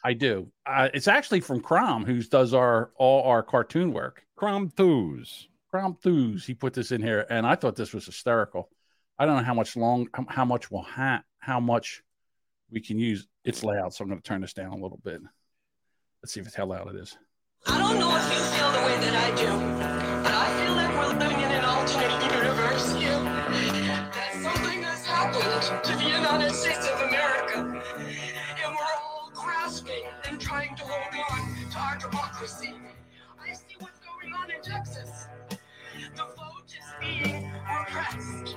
I do. Uh, it's actually from Crom, who does our all our cartoon work. Crom Thews. Crom Thews. He put this in here, and I thought this was hysterical. I don't know how much long, how, how much will ha- how much we can use. It's loud, so I'm going to turn this down a little bit. Let's see if it's how loud it is. I don't know if you feel the way that I do, but I feel like we're living in an alternate universe here. That something has happened to the United States being repressed.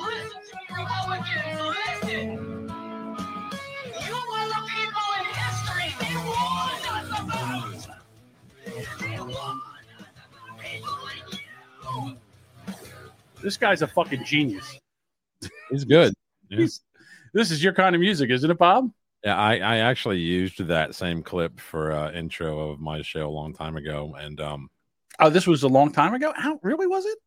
Listen to me, Republicans. Listen. You are the people in history they warned us about. They warned us about people like you. This guy's a fucking genius. He's good. Yeah. He's, this is your kind of music, isn't it, Bob? Yeah, I, I actually used that same clip for uh, intro of my show a long time ago, and um, Oh, this was a long time ago. How really was it?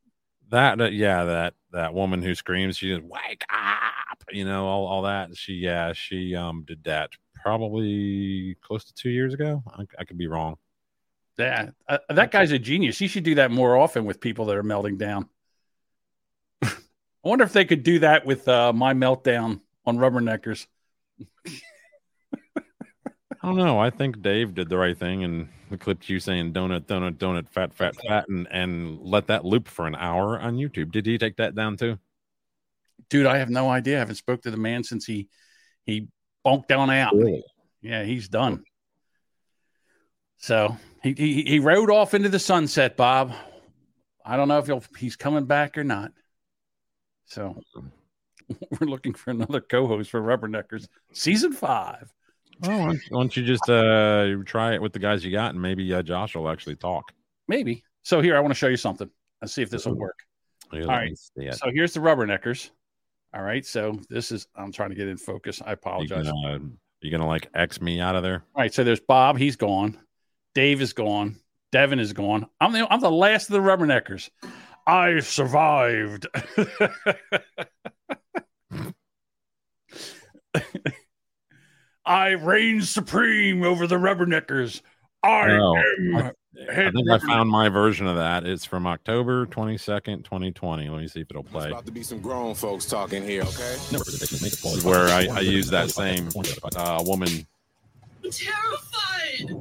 That uh, yeah, that that woman who screams, she just wake up, you know, all, all that. She yeah, she um did that probably close to two years ago. I, I could be wrong. Yeah, uh, that guy's a genius. He should do that more often with people that are melting down. I wonder if they could do that with uh, my meltdown on Rubberneckers. I don't know. I think Dave did the right thing and clipped you saying donut, donut, donut, fat, fat, fat, and and let that loop for an hour on YouTube. Did he take that down too? Dude, I have no idea. I haven't spoke to the man since he he bonked down out. Really? Yeah, he's done. So he, he he rode off into the sunset, Bob. I don't know if he'll, he's coming back or not. So we're looking for another co-host for Rubberneckers season five. Oh, why don't- why don't you just uh try it with the guys you got, and maybe uh, Josh will actually talk. Maybe. So here, I want to show you something. Let's see if this will work. Here, All right. me see it. So here's the Rubberneckers. All right. So this is. I'm trying to get in focus. I You apologize. gonna, you gonna like X me out of there? All right. So there's Bob. He's gone. Dave is gone. Devin is gone. I'm the I'm the last of the Rubberneckers. I survived. I reign supreme over the Rubberneckers. I Oh, am. I, I think I found my version of that. It's from October twenty second, twenty twenty. Let me see if it'll play. About to be some grown folks talking here, okay? This is where I, I use that same uh, woman, I'm terrified.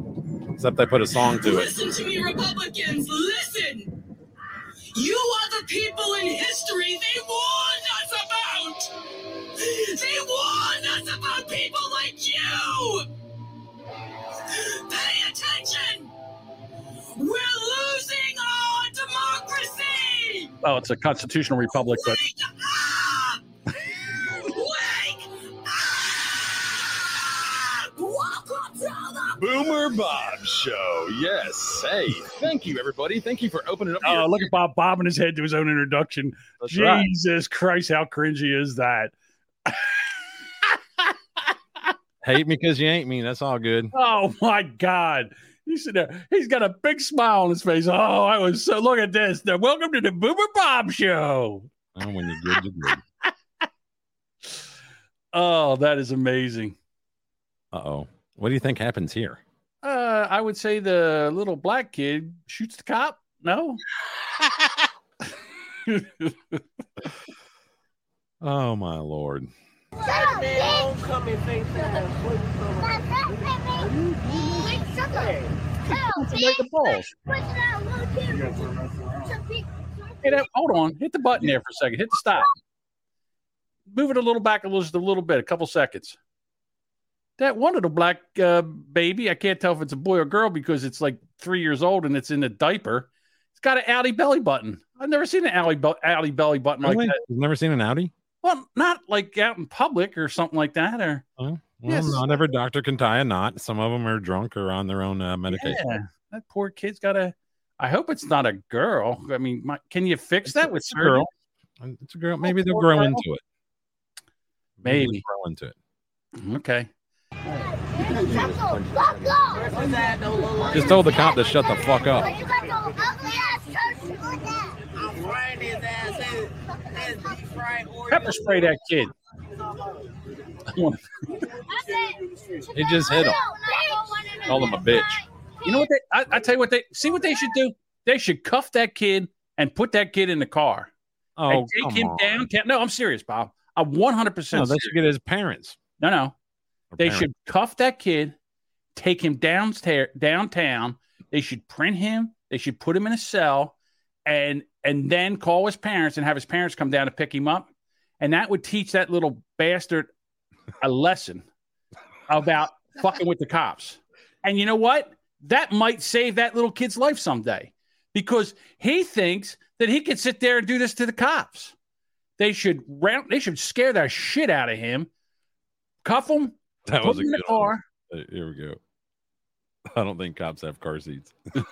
except I put a song to it. Listen to me, Republicans. Listen. You are the people in history they warned us about. They warned Oh, it's a constitutional republic, but Boomer Bob Show. Yes. Hey, thank you, everybody. Thank you for opening up. oh, your- look at Bob bobbing his head to his own introduction. That's right. Jesus Christ, how cringy is that? Hate me because you ain't me. That's all good. Oh my God. He's sitting there. He's got a big smile on his face. Oh, I was so look at this. Now, welcome to the Boomer Bob Show. Oh, when you're good, you're good. Oh, that is amazing. Uh oh. What do you think happens here? Uh, I would say the little black kid shoots the cop. No. Oh my lord. Right the balls. Hey, that, hold on. Hit the button there for a second. Hit the stop. Move it a little back a little, just a little bit, a couple seconds. That one little black uh, baby, I can't tell if it's a boy or girl because it's like three years old and it's in a diaper. It's got an alley belly button. I've never seen an alley belly button Really? like that. You've never seen an Audi? Well, not like out in public or something like that. Or Well, Yes. not every doctor can tie a knot. Some of them are drunk or on their own uh, medication. yeah, that poor kid's got a. I hope it's not a girl. I mean, my, can you fix that with It's a girl. surgery? It's a girl. Maybe they'll grow girl. into it. Maybe. they'll grow into it. Okay. Just told the cop to shut the fuck up. Pepper spray that kid. He just hit him. Called him a bitch. You know what? They, I, I tell you what they see. What they should do? They should cuff that kid and put that kid in the car. Oh, and take him on. downtown. No, I'm serious, Bob. I'm 100. No, percent they should get his parents. No, no. They parents. should cuff that kid, take him downstairs downtown. They should print him. They should put him in a cell, and and then call his parents and have his parents come down to pick him up, and that would teach that little bastard a lesson about fucking with the cops. And you know what? That might save that little kid's life someday because he thinks that he can sit there and do this to the cops. They should round. They should scare the shit out of him, cuff him, That put was a him in the good car. one. Here we go. I don't think cops have car seats. That's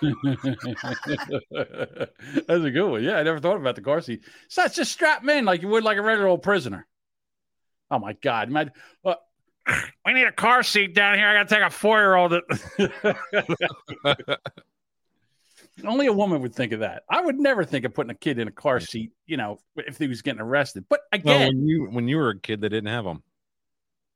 a good one. Yeah, I never thought about the car seat. So it's just strap him in like you would like a regular old prisoner. Oh my God! My, well, we need a car seat down here. I got to take a four year old. Only a woman would think of that. I would never think of putting a kid in a car seat. You know, if he was getting arrested. But Well, again, when you when you were a kid, they didn't have them.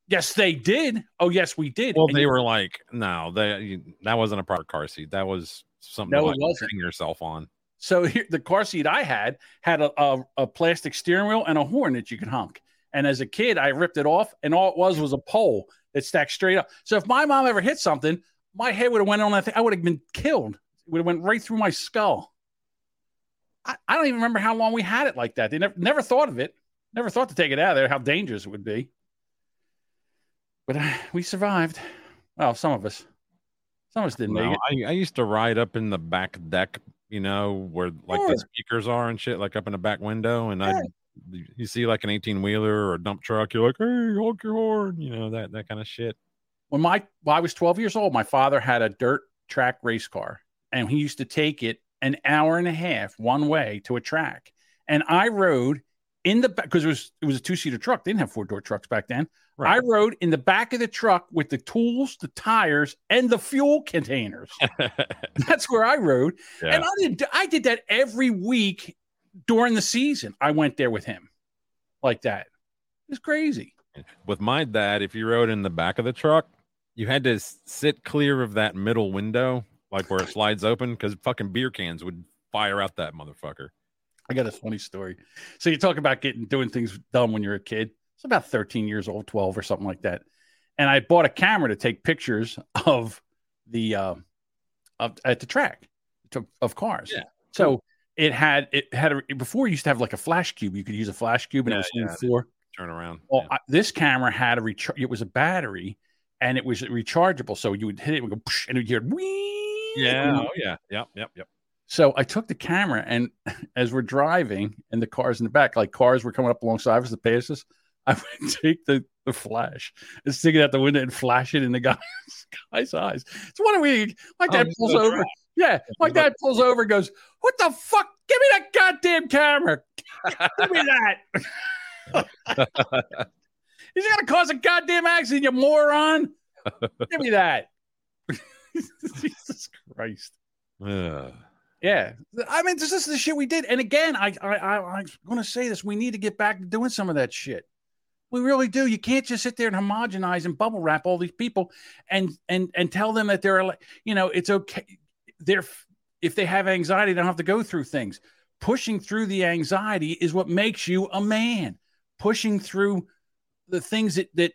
yes, they did. Oh, yes, we did. Well, And they you- were like, no, they that wasn't a proper car seat. That was something No, to it like wasn't. hang yourself on. So here, the car seat I had had a, a, a plastic steering wheel and a horn that you could honk. And as a kid, I ripped it off, and all it was was a pole that stacked straight up. So if my mom ever hit something, my head would have went on that thing. I would have been killed. It would have went right through my skull. I, I don't even remember how long we had it like that. They never never thought of it. Never thought to take it out of there. How dangerous it would be. But uh, we survived. Well, some of us. Some of us didn't No, make it. I, I used to ride up in the back deck, you know, where like Sure. the speakers are and shit, like up in the back window. And I, you see like an 18 wheeler or a dump truck, you're like, hey, honk your horn, you know, that, that kind of shit. when my when I was 12 years old, my father had a dirt track race car, and he used to take it an hour and a half one way to a track. And I rode in the back because it was it was a two seater truck. They didn't have four door trucks back then. I rode in the back of the truck with the tools, the tires, and the fuel containers. That's where I rode, Yeah. and I did I did that every week during the season. I went there with him, like that. It's crazy. With my dad, if you rode in the back of the truck, you had to sit clear of that middle window, like where it slides open, because fucking beer cans would fire out that motherfucker. I got a funny story. So you talk about getting doing things dumb when you're a kid. It's about 13 years old, 12 or something like that. And I bought a camera to take pictures of the uh, of at the track to, of cars. Yeah, So it had it had a before you used to have like a flash cube. You could use a flash cube and Yeah, it was yeah. the floor. Turn around. Well, I, this camera had a recharge. It was a battery, and it was rechargeable. So you would hit it, it would go, and it would hear wee. Yeah. Oh, yeah. Yep. Yep. Yep. So I took the camera, and as we're driving, and the cars in the back, like cars were coming up alongside us to pass us, I would take the, the flash and stick it out the window and flash it in the guy's, guy's eyes. It's one of we. My dad Oh, pulls so over. trash. Yeah, my dad pulls over and goes, "What the fuck? Give me that goddamn camera! Give me that!" He's gonna cause a goddamn accident, you moron! Give me that! Jesus Christ! Ugh. Yeah, I mean, this is the shit we did. And again, I, I, I I'm going to say this: we need to get back to doing some of that shit. We really do. You can't just sit there and homogenize and bubble wrap all these people and and and tell them that they're like, you know, it's okay. They're if they have anxiety, they don't have to go through things. Pushing through the anxiety is what makes you a man. Pushing through the things that that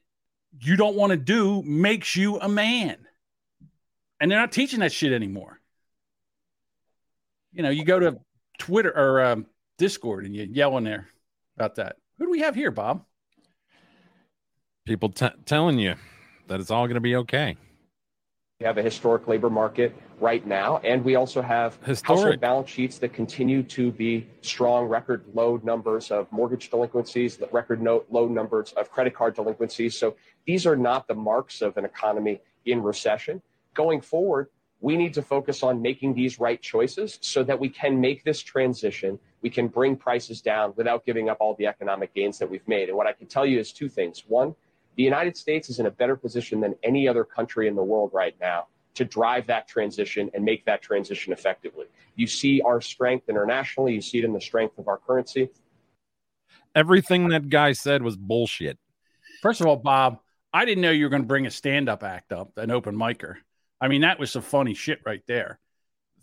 you don't want to do makes you a man. And they're not teaching that shit anymore you know, you go to Twitter or um, Discord and you yell in there about that. Who do we have here, Bob? People t- telling you that it's all going to be okay. We have a historic labor market right now, and we also have Historic. household balance sheets that continue to be strong, record low numbers of mortgage delinquencies, record no, low numbers of credit card delinquencies. So these are not the marks of an economy in recession. Going forward, we need to focus on making these right choices so that we can make this transition. We can bring prices down without giving up all the economic gains that we've made. And what I can tell you is two things. One, the United States is in a better position than any other country in the world right now to drive that transition and make that transition effectively. You see our strength internationally, you see it in the strength of our currency. Everything that guy said was bullshit. First of all, Bob, I didn't know you were going to bring a stand-up act up, an open micer. I mean, that was some funny shit right there.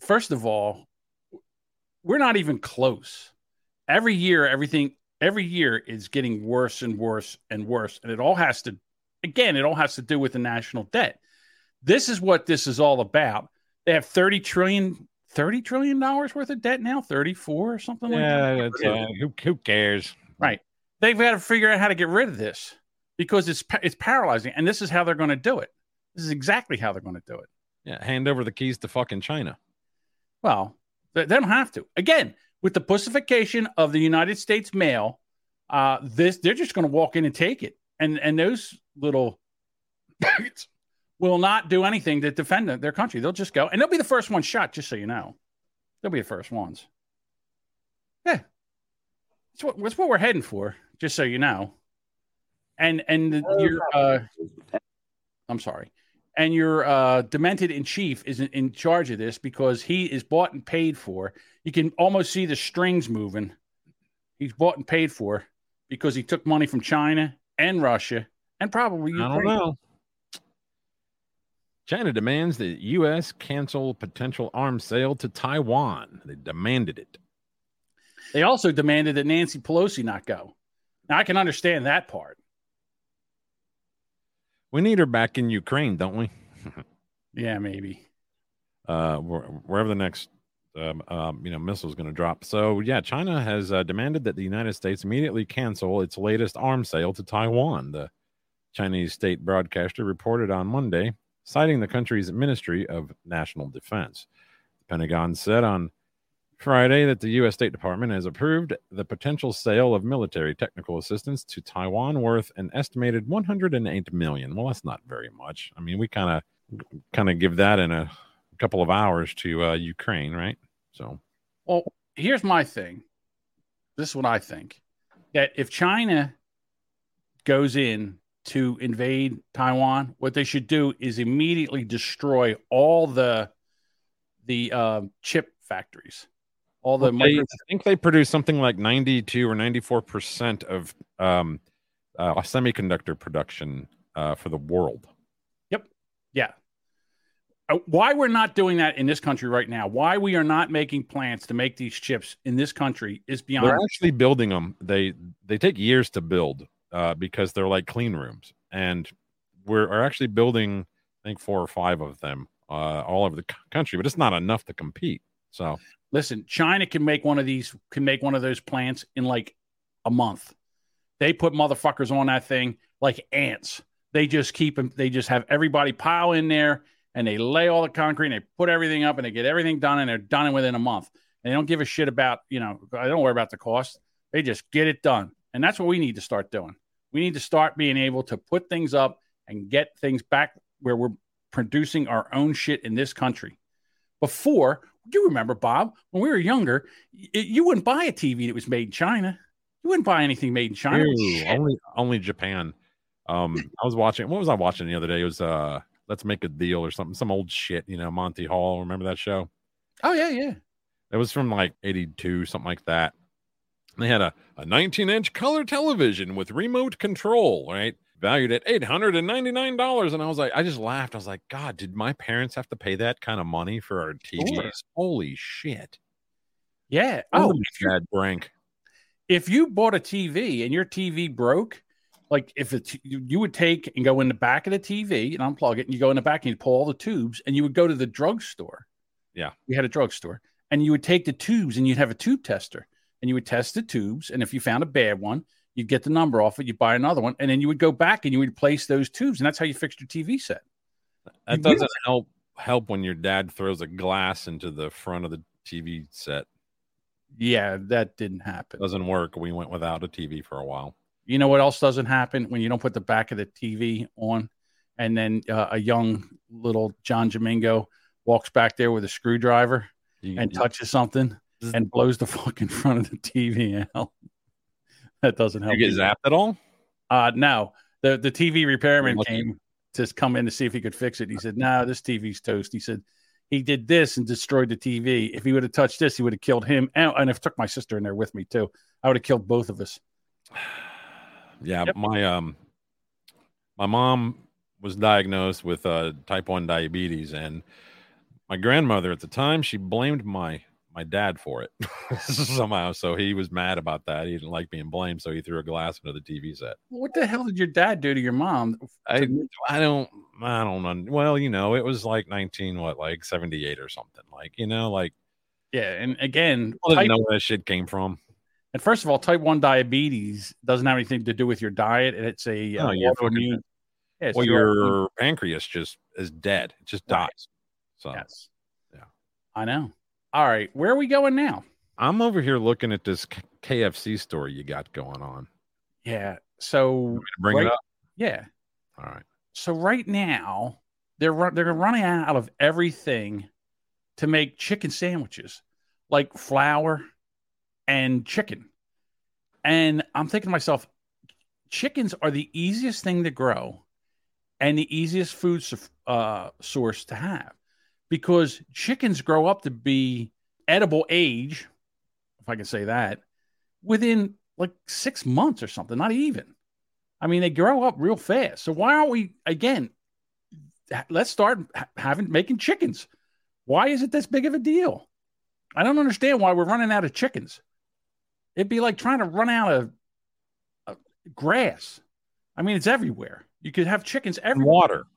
First of all, we're not even close. Every year, everything every year is getting worse and worse and worse. And it all has to, again, it all has to do with the national debt. This is what this is all about. They have 30 trillion, 30 trillion dollars worth of debt now, 34 or something Yeah, like that. uh, who, who cares? Right. They've got to figure out how to get rid of this because it's it's paralyzing, and this is how they're going to do it. This is exactly how they're going to do it. Yeah, hand over the keys to fucking China. Well, they, they don't have to. Again, with the pussification of the United States mail, uh, this they're just going to walk in and take it, and and those little will not do anything to defend their country. They'll just go, and they'll be the first one shot. Just so you know, they'll be the first ones. Yeah, that's what that's what we're heading for. Just so you know, and and your uh, I'm sorry, and your uh, demented in chief is in, in charge of this because he is bought and paid for. You can almost see the strings moving. He's bought and paid for because he took money from China and Russia and probably I don't know. China demands the U.S. cancel potential arms sale to Taiwan. They demanded it. They also demanded that Nancy Pelosi not go. Now I can understand that part. We need her back in Ukraine, don't we? Yeah, maybe. uh, wherever the next um, um, you know missile is going to drop. So yeah, China has uh, demanded that the United States immediately cancel its latest arms sale to Taiwan. The Chinese state broadcaster reported on Monday, citing the country's Ministry of National Defense. The Pentagon said on Friday that the U.S. State Department has approved the potential sale of military technical assistance to Taiwan worth an estimated 108 million. Well, that's not very much. I mean, we kind of kind of give that in a couple of hours to uh, Ukraine, right? So, Well, here's my thing. This is what I think that if China goes in to invade Taiwan, what they should do is immediately destroy all the the uh, chip factories, all the they, micro- I think they produce something like 92 or 94 percent of um, uh, semiconductor production uh, for the world. Yep. Yeah. Uh, Why we're not doing that in this country right now? Why we are not making plants to make these chips in this country is beyond. They're actually building them. They they take years to build uh, because they're like clean rooms, and we're are actually building. I think four or five of them uh, all over the c- country, but it's not enough to compete. So Listen, China can make one of these, can make one of those plants in like a month. They put motherfuckers on that thing like ants. They just keep them, they just have everybody pile in there and they lay all the concrete and they put everything up and they get everything done and they're done within a month. And they don't give a shit about, you know, I don't worry about the cost. They just get it done. And that's what we need to start doing. We need to start being able to put things up and get things back where we're producing our own shit in this country. Before, you remember, Bob, when we were younger, y- you wouldn't buy a TV that was made in China. You wouldn't buy anything made in China. Ew, only only Japan. Um, I was watching. What was I watching the other day? It was uh, Let's Make a Deal or something. Some old shit. You know, Monty Hall. Remember that show? Oh yeah, yeah. It was from like '82, something like that. And they had a, a 19 inch color television with remote control, right? Valued at $899. And I was like, I just laughed. I was like, God, did my parents have to pay that kind of money for our TVs? Sure. Holy shit. Yeah. Oh, if you, bad Brank. if you bought a TV and your TV broke, like if it's you you would take and go in the back of the TV and unplug it, and you go in the back and you pull all the tubes, and you would go to the drugstore. Yeah. We had a drugstore, and you would take the tubes and you'd have a tube tester, and you would test the tubes, and if you found a bad one, you'd get the number off it, you'd buy another one, and then you would go back and you would replace those tubes, and that's how you fixed your TV set. That You doesn't really- help help when your dad throws a glass into the front of the TV set. Yeah, that didn't happen. Doesn't work. We went without a TV for a while. You know what else doesn't happen when you don't put the back of the TV on, and then uh, a young little John Domingo walks back there with a screwdriver You- and you- touches something and blows the fucking front of the TV out. that doesn't help. You get zapped at all? Uh, no, the the TV repairman came to come in to see if he could fix it. He said, "No, this TV's toast." He said. He did this and destroyed the TV. If he would have touched this, he would have killed him. And, and if took my sister in there with me too, I would have killed both of us. Yeah, my um my mom was diagnosed with uh type 1 diabetes and my grandmother at the time she blamed my my dad for it somehow so he was mad about that he didn't like being blamed so he threw a glass into the tv set What the hell did your dad do to your mom? i i don't i don't know well you know it was like 19 what like 78 or something like you know like Yeah, and again, i didn't type- know where that shit came from and first of all, type one diabetes doesn't have anything to do with your diet. And it's a No, uh, you're autoimmune. Yeah, well your your pancreas just is dead it just Right. dies so yes, yeah, I know. All right, where are we going now? I'm over here looking at this KFC story you got going on. Yeah, so Bring it up. Yeah, All right. so right now they're run, they're running out of everything to make chicken sandwiches, like flour and chicken. And I'm thinking to myself, chickens are the easiest thing to grow and the easiest food uh, source to have because chickens grow up to be edible age, if I can say that, within like six months or something, not even. I mean, they grow up real fast. So why aren't we again? Let's start having making chickens. Why is it this big of a deal? I don't understand why we're running out of chickens. It'd be like trying to run out of uh, grass. I mean, it's everywhere. You could have chickens everywhere. Water.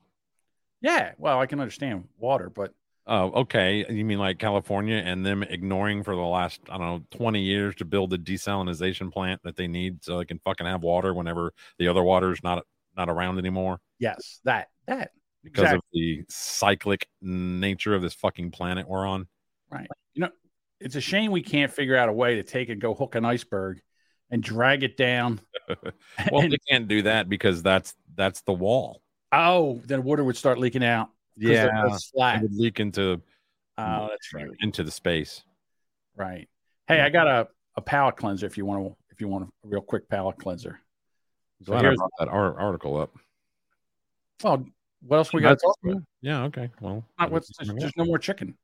Yeah. Well, I can understand water, but Oh, okay. You mean like California and them ignoring for the last, I don't know, 20 years to build a desalination plant that they need so they can fucking have water whenever the other water's not not around anymore yes, that that because of the cyclic nature of this fucking planet we're on. Right. You know, it's a shame we can't figure out a way to take and go hook an iceberg and drag it down. Well, And- they can't do that because that's that's the wall. Oh, then water would start leaking out. Yeah, it would leak into Oh, that's right. into the space. Right. Hey, I got a, a palate cleanser if you want to if you want a real quick palate cleanser. So Glad I brought that ar- article up. well, what else we got to talk about? Yeah, okay. Well, Not what's, there's, there's no more chicken.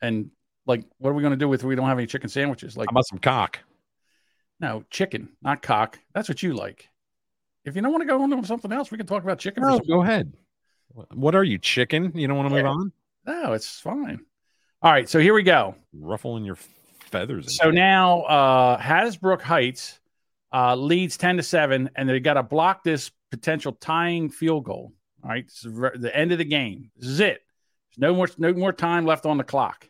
And like, what are we going to do with we don't have any chicken sandwiches? Like, How about some cock? no chicken, not cock. That's what you like. If you don't want to go on to something else, we can talk about chicken. No, go ahead. What are you, chicken? You don't want to move Yeah. on? No, it's fine. All right, so here we go. Ruffling your feathers. So now uh Hasbrouck Heights uh leads 10 to 7, and they got to block this potential tying field goal. All right. This is re- the end of the game. This is it. There's no more no more time left on the clock.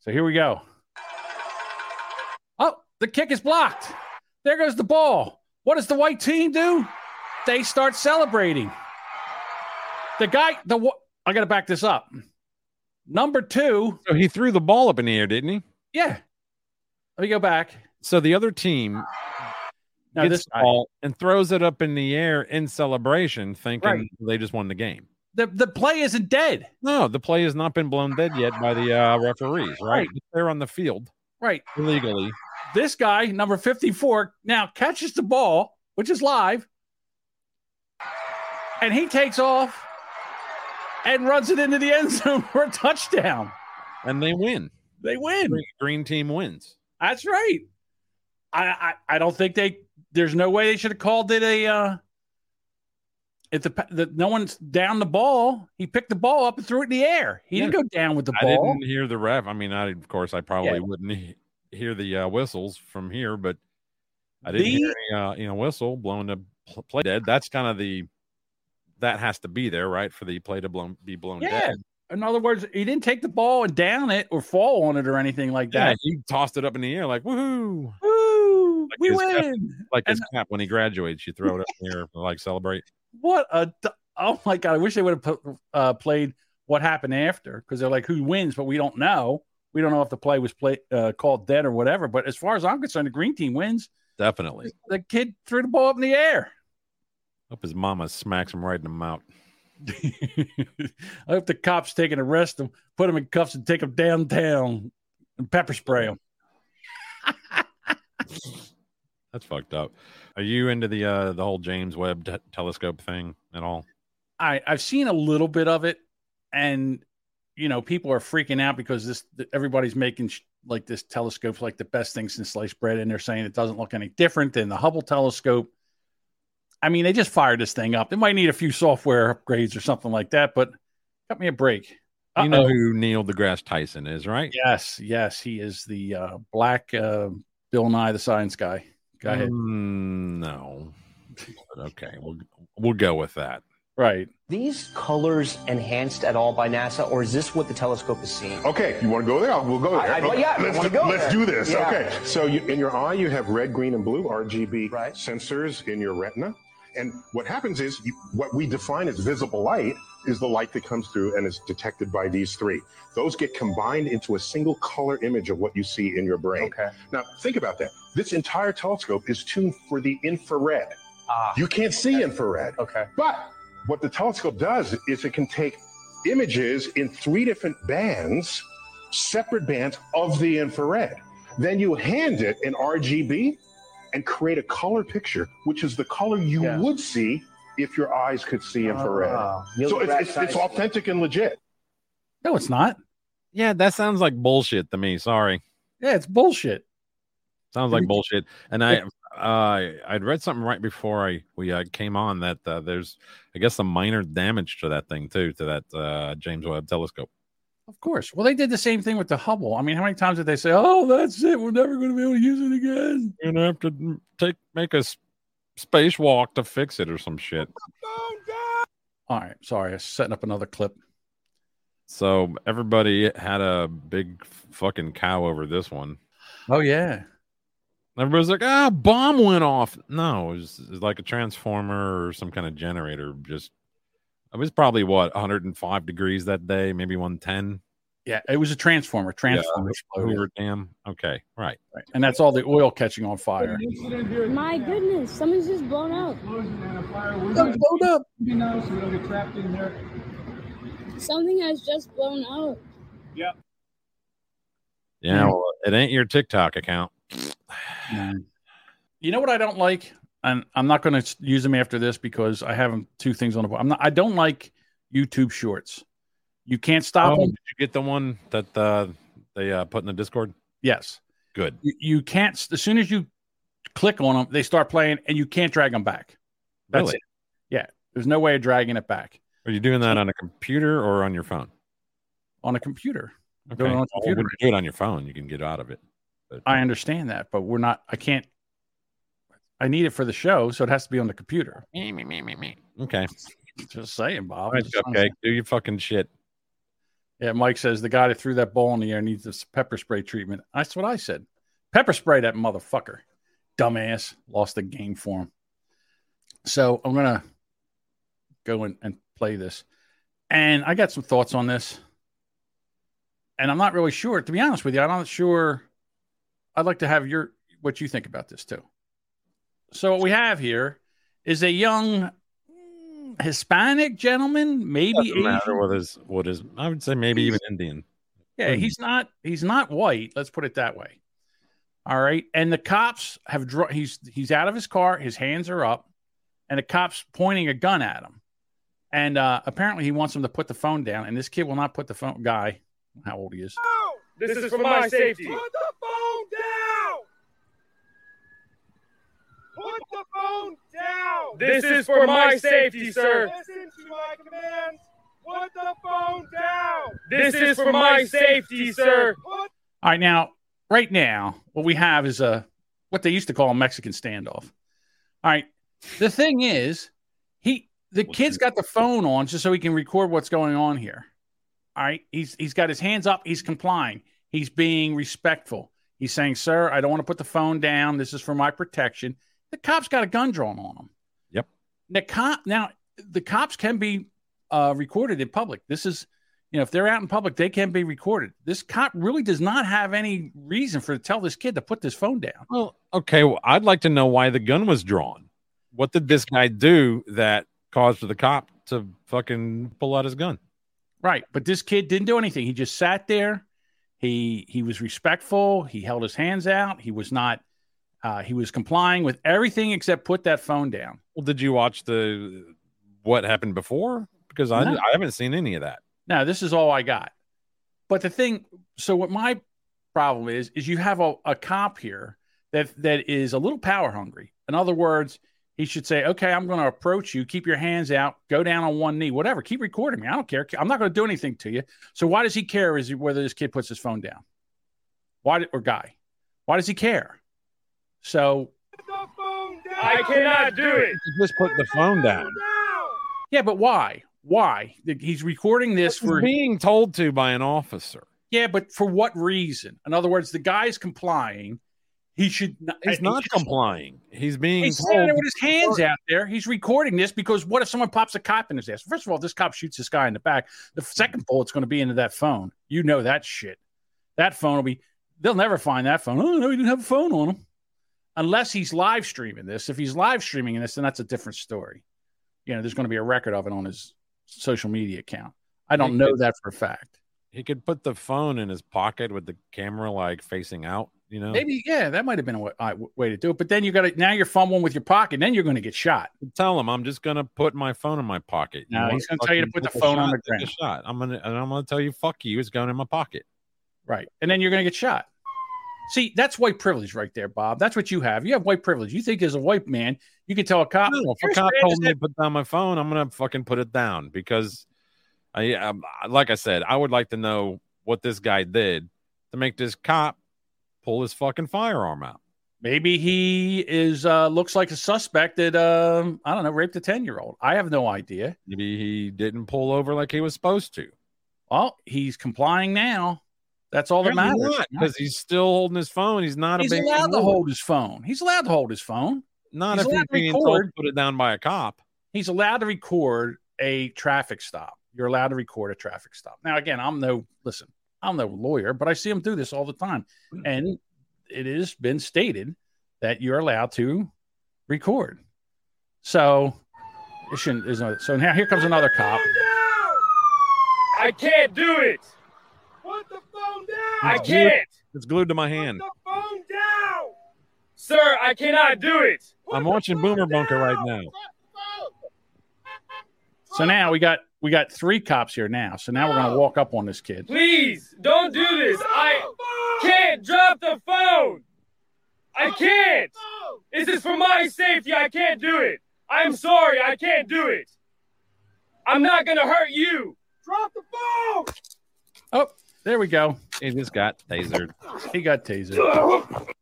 So here we go. Oh, the kick is blocked. There goes the ball. What does the white team do? They start celebrating. The guy, the I got to back this up. Number two. So he threw the ball up in the air, didn't he? Yeah. Let me go back. So the other team Now gets this the ball and throws it up in the air in celebration, thinking Right. they just won the game. the the play isn't dead. No, the play has not been blown dead yet by the uh, referees, right? Right. They're on the field Right. illegally. This guy, number 54, now catches the ball, which is live, and he takes off and runs it into the end zone for a touchdown. And they win. They win. Green, green team wins. That's right. I, I I don't think they. There's no way they should have called it a. Uh, if the, the no one's down the ball, he picked the ball up and threw it in the air. He didn't go down with the I ball. didn't hear the ref. I mean, I of course I probably Yeah. wouldn't he- hear the uh, whistles from here, but I didn't The- hear any uh, you know whistle blowing to pl- play dead. That's kind of the that has to be there, right, for the play to blown, be blown Yeah. dead. In other words, he didn't take the ball and down it or fall on it or anything like Yeah, that. he tossed it up in the air like woohoo, Woo! we his cap- win. like his cap when he graduates. You throw it up in the air like celebrate. What a oh my god! I wish they would have put, uh, played what happened after because they're like who wins, but we don't know. We don't know if the play was play uh, called dead or whatever. But as far as I'm concerned, the green team wins. Definitely. The kid threw the ball up in the air. Hope his mama smacks him right in the mouth. I hope the cops take and arrest him, put him in cuffs, and take him downtown and pepper spray him. That's fucked up. Are you into the uh the whole James Webb te- telescope thing at all? I I've seen a little bit of it, and you know people are freaking out because this everybody's making sh- like this telescope's like the best thing since sliced bread, and they're saying it doesn't look any different than the Hubble telescope. I mean, they just fired this thing up. It might need a few software upgrades or something like that, but cut me a break. You know who Neil deGrasse Tyson is, right? Yes, yes, he is the uh, black uh, Bill Nye the Science Guy. Go ahead. Mm, no. Okay, we'll we'll go with that. Right. These colors enhanced at all by NASA, or is this what the telescope is seeing? Okay, you want to go there? We'll go there. I- I- yeah, let's do, go let's there. do this. Yeah. Okay, so you, in your eye, you have red, green, and blue RGB sensors in your retina. And what happens is you, what we define as visible light is the light that comes through and is detected by these three. Those get combined into a single color image of what you see in your brain. Okay. Now, think about that. This entire telescope is tuned for the infrared. Ah. You can't see infrared. Okay. But what the telescope does is it can take images in three different bands, separate bands of the infrared. Then you hand it an RGB and create a color picture, which is the color you would see if your eyes could see infrared. Neil so it's, it's, it's authentic and legit. No, it's not. Yeah, that sounds like bullshit to me. Sorry. Yeah, it's bullshit. Sounds like bullshit. And I uh I'd read something right before I we uh, came on that uh, there's I guess some minor damage to that thing too to that uh James Webb telescope. Of course. Well, they did the same thing with the Hubble. I mean, how many times did they say, "Oh, that's it. We're never going to be able to use it again"? You're gonna have to take make a s- spacewalk to fix it or some shit. All right. Sorry, I was setting up another clip. So everybody had a big fucking cow over this one. Oh yeah. Everybody's like, ah, bomb went off. No, it was, it was like a transformer or some kind of generator. Just it was probably what 105 degrees that day, maybe 110. Yeah, it was a transformer. Transformer exploded. Hoover Dam. Okay, right. Right. And that's all the oil catching on fire. My goodness, someone's just blown out. blown up. Now, so we don't get trapped in there. Something has just blown out. Yep. Yeah, well, it ain't your TikTok account. You know what I don't like, and I'm not going to use them after this because I have two things on the. Board. I'm not. I don't like YouTube Shorts. You can't stop Oh, them. did you get the one that uh, they uh, put in the Discord? Yes. Good. You, you can't. As soon as you click on them, they start playing, and you can't drag them back. That's Really? it. Yeah. There's no way of dragging it back Are you doing that on a computer or on your phone? on a computer. Okay. doing it on a Well, when you do it on your phone, you can get out of it. I understand that, but we're not. I can't. I need it for the show, so it has to be on the computer. Me, me, me, me, me. Okay. Just saying, Bob. All right, Just okay. Do your fucking shit. Yeah, Mike says the guy that threw that ball in the air needs this pepper spray treatment. That's what I said. Pepper spray that motherfucker. Dumbass. Lost the game for him. So I'm gonna go in and play this. And I got some thoughts on this. And I'm not really sure, to be honest with you, I'm not sure. I'd like to have your what you think about this too. So what we have here is a young Hispanic gentleman, maybe Doesn't matter what is what is. I would say maybe even Indian. Yeah, Hmm. he's not he's not white. Let's put it that way. All right, and the cops have draw. He's he's out of his car. His hands are up, and the cops pointing a gun at him. And uh, apparently, he wants him to put the phone down. And this kid will not put the phone. Guy, how old he is? This, is for my safety. Put the phone down! Put the down! This is for my safety, sir. Listen to my commands. Put the phone down! This is for my safety, sir. All right, now, right now, what we have is a what they used to call a Mexican standoff. All right, the thing is, he the kid's got the phone on just so he can record what's going on here. All right, he's he's got his hands up. He's complying. He's being respectful. He's saying, "Sir, I don't want to put the phone down. This is for my protection." The cop's got a gun drawn on him. Yep. The cop now the cops can be uh, recorded in public. This is, you know, if they're out in public, they can be recorded. This cop really does not have any reason for to tell this kid to put this phone down. Well, okay. Well, I'd like to know why the gun was drawn. What did this guy do that caused the cop to fucking pull out his gun? Right, but this kid didn't do anything. He just sat there. He he was respectful. He held his hands out. He was not. Uh, he was complying with everything except put that phone down. Well, did you watch the what happened before? Because I No. I haven't seen any of that. Now this is all I got. But the thing, so what my problem is, is you have a, a cop here that that is a little power hungry. In other words, he should say, "Okay, I'm going to approach you. Keep your hands out. Go down on one knee. Whatever. Keep recording me. I don't care. I'm not going to do anything to you. So why does he care? Is he, whether this kid puts his phone down? Why or guy? Why does he care? So I cannot do it. Just put the phone down. yeah, but why? Why? He's recording this He's for being told to by an officer. Yeah, but for what reason? In other words, the guy's complying. He should not. He's not complying. He's being He's told. standing there with his hands out there. He's recording this because what if someone pops a cop in his ass? First of all, this cop shoots this guy in the back. The second bullet's going to be into that phone. You know that shit. That phone will be. They'll never find that phone. Oh no, he didn't have a phone on him, unless he's live streaming this. If he's live streaming this, then that's a different story. You know, there's going to be a record of it on his social media account. I don't He know could- that for a fact. He could put the phone in his pocket with the camera like facing out. You know, Maybe, yeah, that might have been a way, uh, way to do it. But then you got to now you're fumbling with your pocket. Then you're going to get shot. tell him I'm just gonna put my phone in my pocket. No, he's gonna tell you to put the phone on the ground. shot. I'm gonna and I'm gonna tell you, fuck you. It's going in my pocket. Right. And then you're going to get shot. See, that's white privilege right there, Bob. That's what you have. You have white privilege. You think as a white man, you can tell a cop, No, if a cop told me to put down my phone, I'm gonna fucking put it down because I, um, like I said, I would like to know what this guy did to make this cop pull his fucking firearm out. Maybe he is uh looks like a suspect that um I don't know raped a ten year old. I have no idea. Maybe he didn't pull over like he was supposed to. Well, he's complying now. That's all that matters. because he's still holding his phone. He's not He's a big allowed to hold his phone. He's allowed to hold his phone. Not He's if he's being told to put it down by a cop. He's allowed to record a traffic stop. You're allowed to record a traffic stop. Now, again, I'm no listen. I'm no lawyer, but I see him do this all the time, mm. and it has been stated that you're allowed to record. So it shouldn't. Is not, so now here comes another cop. I can't do it. Put the phone down! I can't. It's glued to my hand. Phone down! Sir, I cannot do it. I'm watching Boomer Bunker right now. So now we got we got three cops here now. So now we're gonna walk up on this kid. Please don't do this. I can't drop the phone. I can't. This is for my safety. I can't do it. I'm sorry. I can't do it. I'm not going to hurt you. Drop the phone! Oh, there we go. He just got tasered. He got tasered.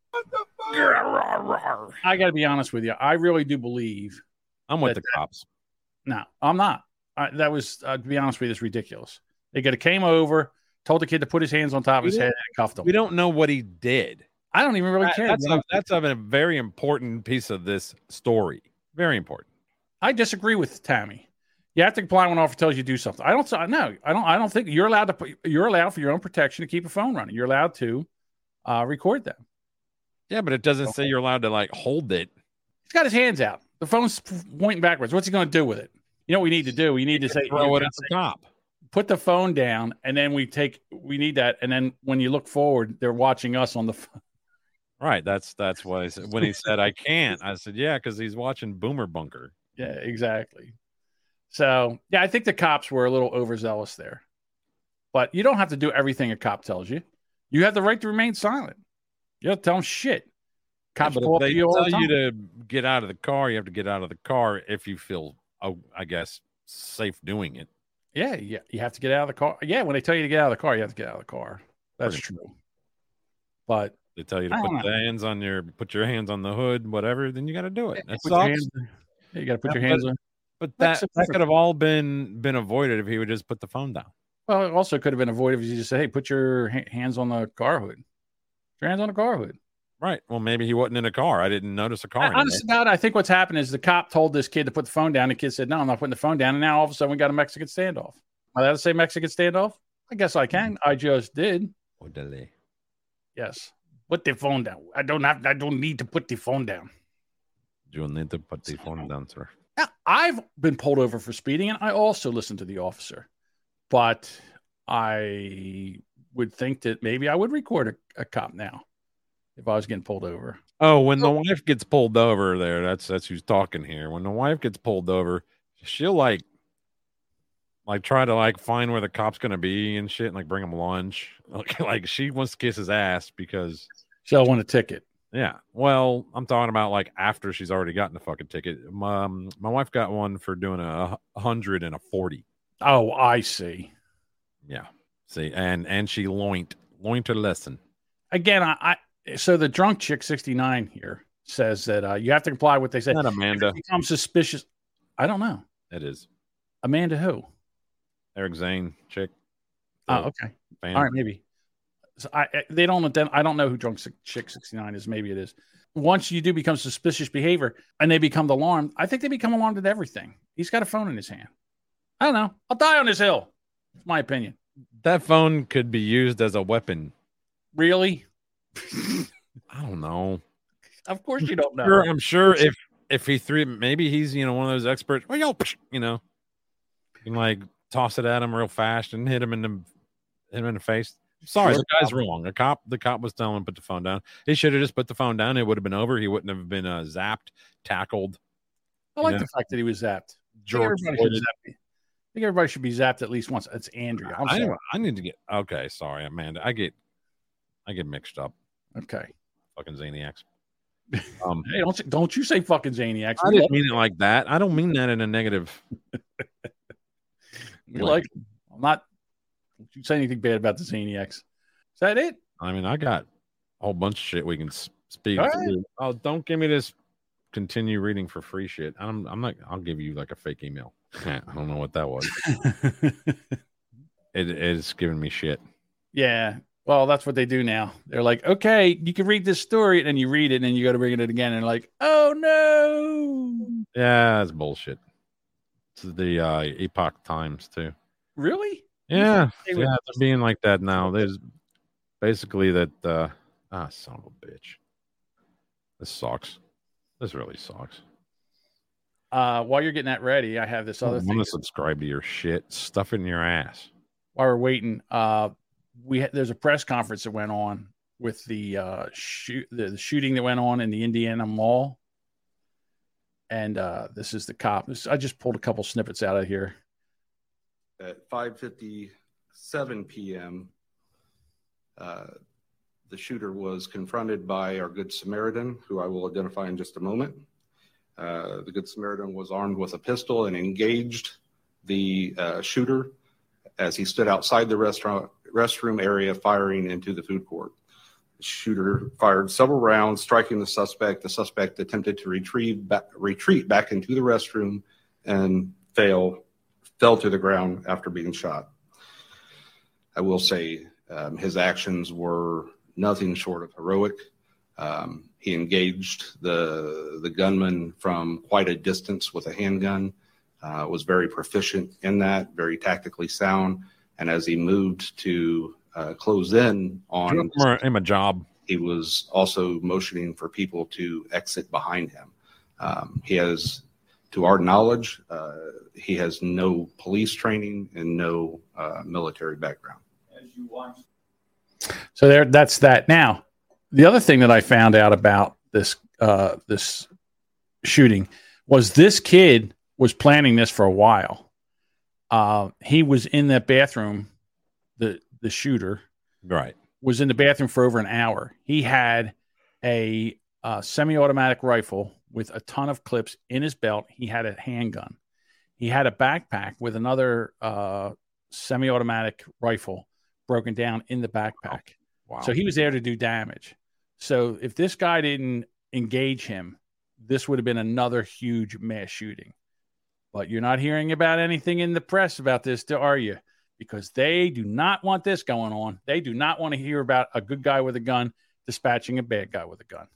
I got to be honest with you. I really do believe. I'm with that the cops. No, I'm not. I, that was, uh, to be honest with you, it's ridiculous. They could have came over, told the kid to put his hands on top of his head, and cuffed him. We don't know what he did. I don't even really That- care. That's a, that's a very important piece of this story. Very important. I disagree with Tammy. You have to comply when an officer tells you to do something. I don't. No, I don't. I don't think you're allowed to. put- You're allowed for your own protection to keep a phone running. You're allowed to uh, record them. Yeah, but it doesn't say you're allowed to like hold it. He's got his hands out. The phone's pointing backwards. What's he going to do with it? You know what we need to do? We need to say Throw it at the cop. Put the phone down, and then we take. We need that, and then when you look forward, they're watching us on the phone. Right. That's that's why I said, when he said I can't. I said yeah, because he's watching Boomer Bunker. Yeah, exactly. So yeah, I think the cops were a little overzealous there, but you don't have to do everything a cop tells you. You have the right to remain silent. You don't tell them shit. Cops Yeah, pull if they you tell the you to get out of the car, you have to get out of the car if you feel, oh, I guess, safe doing it. Yeah, yeah, you have to get out of the car. Yeah, when they tell you to get out of the car, you have to get out of the car. That's Pretty true. But They tell you to I put the hands on your, put your hands on the hood, whatever. Then you got to do it. That your sucks. hands- you got to put Yeah, your hands but- on. But that, that could have all been been avoided if he would just put the phone down. Well, it also could have been avoided if you just said, "Hey, put your hands on the car hood." Put your hands on the car hood. Right. Well, maybe he wasn't in a car. I didn't notice a car. anymore. Honestly, about it, I think what's happened is the cop told this kid to put the phone down. The kid said, "No, I'm not putting the phone down." And now all of a sudden, we got a Mexican standoff. Am I allowed to say Mexican standoff? I guess I can. I just did. Orderly. Yes. Put the phone down. I don't have. I don't need to put the phone down. You need to put the phone down, sir. Now, I've been pulled over for speeding, and I also listened to the officer. But I would think that maybe I would record a, a cop now if I was getting pulled over. Oh, when the wife gets pulled over, there. That's that's who's talking here. When the wife gets pulled over, she'll like, like try to like find where the cop's gonna be and shit, and like bring him lunch. Like, like she wants to kiss his ass because she'll want a ticket. Yeah. Well, I'm talking about like after she's already gotten the fucking ticket. My, um, my wife got one for doing a hu- hundred and a forty. Oh, I see. Yeah. See, and and she loint loint her lesson. Again, I, I so the drunk chick 69 here says that uh, you have to comply with what they say. Not Amanda. I'm suspicious. I don't know. It is Amanda who? Eric Zane chick. Oh, okay. fan. All right, maybe. So I they don't I don't know who drunk chick 69 is. Maybe it is. Once you do become suspicious behavior and they become alarmed, I think they become alarmed at everything. He's got a phone in his hand. I don't know. I'll die on this hill. It's my opinion. That phone could be used as a weapon. Really? I don't know. Of course you don't know. Sure, I'm sure if if he threw, maybe he's you know one of those experts. Well, yo, you know, can like toss it at him real fast and hit him in the hit him in the face. Sorry, the guy's wrong. The cop, the cop was telling him to put the phone down. He should have just put the phone down. It would have been over. He wouldn't have been uh, zapped, tackled. I like know? the fact that he was zapped. George I think, everybody should I think everybody should be zapped at least once. It's Andrea. I'm I, sorry. I need to get okay. Sorry, Amanda. I get I get mixed up. Okay. Fucking Zaniacs. Um, Hey, don't you- don't you say fucking Zaniacs. I didn't mean it like that. I don't mean that in a negative. we like. I'm not. You say anything bad about the Zaniacs? Is that it? I mean, I got a whole bunch of shit we can speak. right. Oh, don't give me this. Continue reading for free shit. I'm. I'm not. I'll give you like a fake email. I don't know what that was. it is giving me shit. Yeah. Well, that's what they do now. They're like, okay, you can read this story, and then you read it, and then you go to read it again, and like, oh no, Yeah, it's bullshit. It's the uh, Epoch Times too. really? Yeah, yeah, they're being like that now. There's basically that. uh Ah, son of a bitch. This sucks. This really sucks. Uh, while you're getting that ready, I have this other. I other want thing. to subscribe to your shit. Stuff in your ass. While we're waiting, uh, we ha- there's a press conference that went on with the uh shoot the, the shooting that went on in the Indiana Mall, and uh, this is the cop. This, I just pulled a couple snippets out of here. At 5:57 p.m. Uh, the shooter was confronted by our Good Samaritan, who I will identify in just a moment. Uh, the Good Samaritan was armed with a pistol and engaged the uh, shooter as he stood outside the restaurant restroom area, firing into the food court. The shooter fired several rounds, striking the suspect. The suspect attempted to retrieve retreat back into the restroom and fail fell to the ground after being shot. I will say um, his actions were nothing short of heroic. Um, he engaged the the gunman from quite a distance with a handgun. uh, was very proficient in that, very tactically sound. And as he moved to uh, close in on him a job, he was also motioning for people to exit behind him. Um, he has, to our knowledge, uh, he has no police training and no uh, military background. So there, that's that. Now, the other thing that I found out about this uh, this shooting was this kid was planning this for a while. Uh, he was in that bathroom, the the shooter, right, was in the bathroom for over an hour. He had a uh, semi-automatic rifle with a ton of clips in his belt. He had a handgun. He had a backpack with another uh, semi-automatic rifle broken down in the backpack. Wow. So he was there to do damage. So if this guy didn't engage him, this would have been another huge mass shooting. But you're not hearing about anything in the press about this, are you? Because they do not want this going on. They do not want to hear about a good guy with a gun dispatching a bad guy with a gun.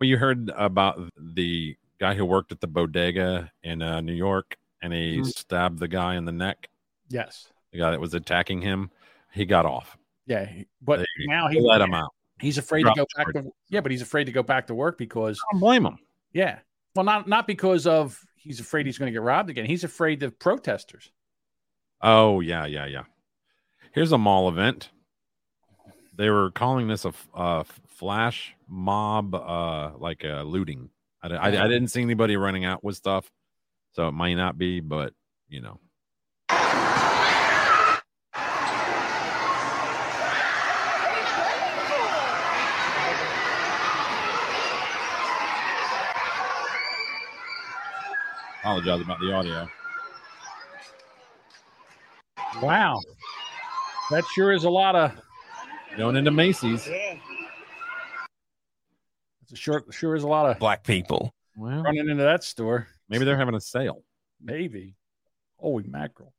Well, you heard about the guy who worked at the bodega in uh, New York and he Mhm. stabbed the guy in the neck. Yes. The guy that was attacking him, he got off. Yeah, but They- now he let him out. He's afraid to go back to yeah, but he's afraid to go back to work because I don't blame him. yeah. Well, not not because of he's afraid he's going to get robbed again. He's afraid of protesters. Oh yeah, yeah, yeah. Here's a mall event. They were calling this a, uh, flash mob, uh, like uh, looting. I, I, I didn't see anybody running out with stuff, so it might not be, but you know. Apologize about the audio. Wow, that sure is a lot of going into Macy's. It's a sure sure is a lot of black people well, running into that store. Maybe they're having a sale. Maybe. Holy mackerel!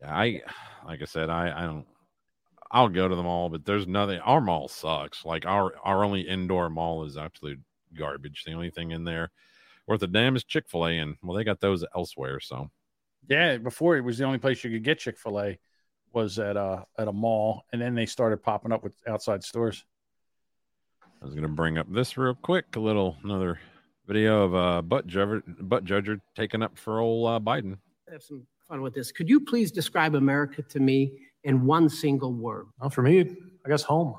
Yeah, I like I said, I I don't. I'll go to the mall, but there's nothing. Our mall sucks. Like our our only indoor mall is absolute garbage. The only thing in there worth a damn is Chick Fil A, and well, they got those elsewhere. So Yeah, before it was the only place you could get Chick Fil A was at a at a mall, and then they started popping up with outside stores. I was gonna bring up this real quick. A little another video of uh butt judger butt judger taking up for old uh, Biden. have some fun with this. Could you please describe America to me in one single word? Well, for me, I guess home.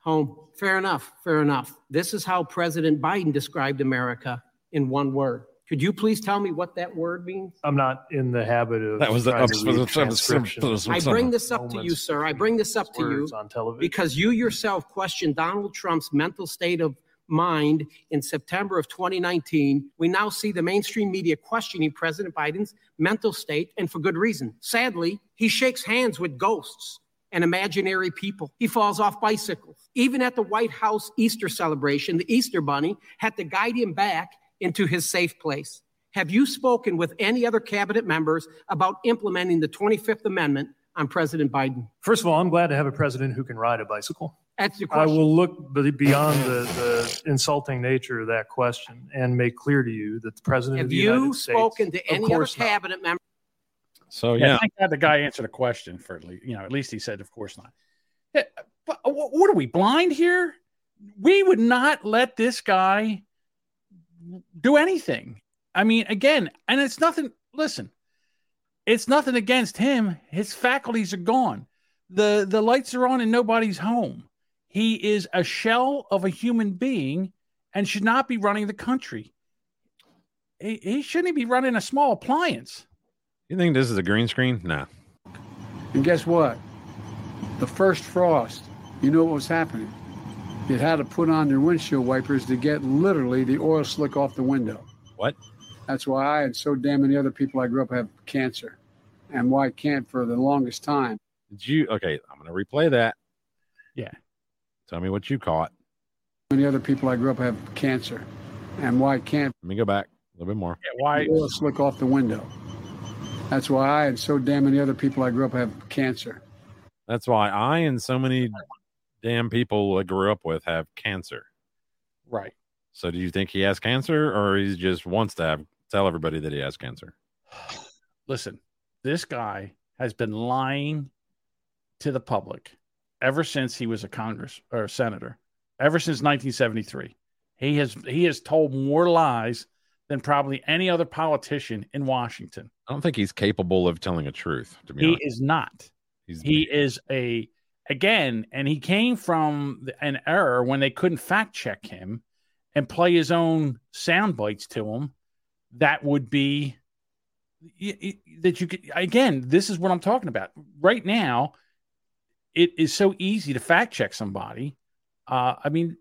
Home. Fair enough. Fair enough. This is how President Biden described America in one word. Could you please tell me what that word means? I'm not in the habit of. That was the- trying to that read was the- that was the- transcriptions. that was the- I bring this up to you, sir. I bring this up to you on television. because you yourself questioned Donald Trump's mental state of mind in September of 2019. We now see the mainstream media questioning President Biden's mental state, and for good reason. Sadly, he shakes hands with ghosts and imaginary people. He falls off bicycles. Even at the White House Easter celebration, the Easter Bunny had to guide him back into his safe place. Have you spoken with any other cabinet members about implementing the 25th Amendment on President Biden? First of all, I'm glad to have a president who can ride a bicycle. That's the question. I will look beyond the, the insulting nature of that question and make clear to you that the president of Have the United you spoken to any other course not. cabinet member? So yeah, thank God the guy answered a question for at least, you know, at least he said, of course not. Yeah, but uh, wh- what are we blind here? We would not let this guy do anything. I mean, again, and it's nothing. Listen, it's nothing against him. His faculties are gone. the The lights are on and nobody's home. He is a shell of a human being and should not be running the country. He, he shouldn't be running a small appliance. You think this is a green screen? Nah. And guess what? The first frost, you know what was happening? It had to put on their windshield wipers to get literally the oil slick off the window. What? That's why I and so damn many other people I grew up have cancer, and why I can't for the longest time. Did you? Okay, I'm gonna replay that. Yeah. Tell me what you caught. Many other people I grew up have cancer, and why I can't. Let me go back a little bit more. Yeah, why? The oil slick off the window. That's why I and so damn many other people I grew up have cancer. That's why I and so many damn people I grew up with have cancer. Right. So do you think he has cancer or he just wants to have tell everybody that he has cancer? listen, this guy has been lying to the public ever since he was a Congress or a senator, ever since 1973. He has he has told more lies than probably any other politician in Washington. I don't think he's capable of telling a truth. To be He honest, is not. He's- he is a again, and he came from an error when they couldn't fact check him and play his own sound bites to him. That would be that you could again. This is what I'm talking about right now. It is so easy to fact check somebody. Uh, I mean,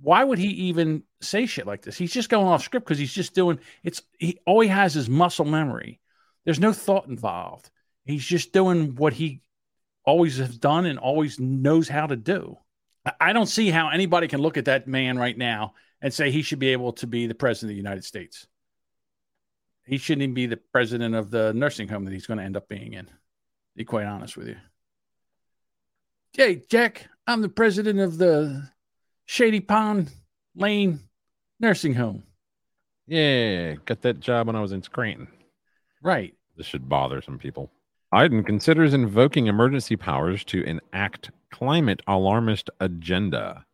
why would he even say shit like this? He's just going off script because he's just doing it's. He all he has is muscle memory. There's no thought involved. He's just doing what he always has done and always knows how to do. I- I don't see how anybody can look at that man right now and say he should be able to be the president of the United States. He shouldn't even be the president of the nursing home that he's going to end up being in. To be quite honest with you. Hey, Jack, I'm the president of the Shady Pond Lane Nursing Home. yeah, got that job when I was in Scranton. Right. This should bother some people. Biden considers invoking emergency powers to enact climate alarmist agenda.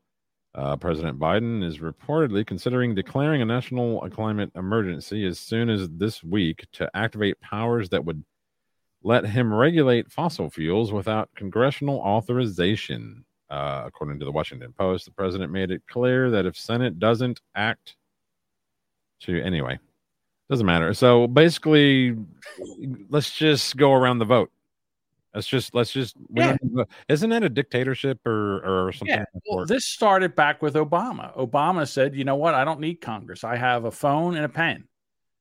Uh, President Biden is reportedly considering declaring a national climate emergency as soon as this week to activate powers that would let him regulate fossil fuels without congressional authorization. Uh, according to the Washington Post, the president made it clear that if Senate doesn't act to anyway, doesn't matter. So basically, let's just go around the vote. Let's just let's just Yeah. don't need to- isn't that a dictatorship or or something? Yeah, well, this started back with Obama. Obama said, "You know what? I don't need Congress. I have a phone and a pen."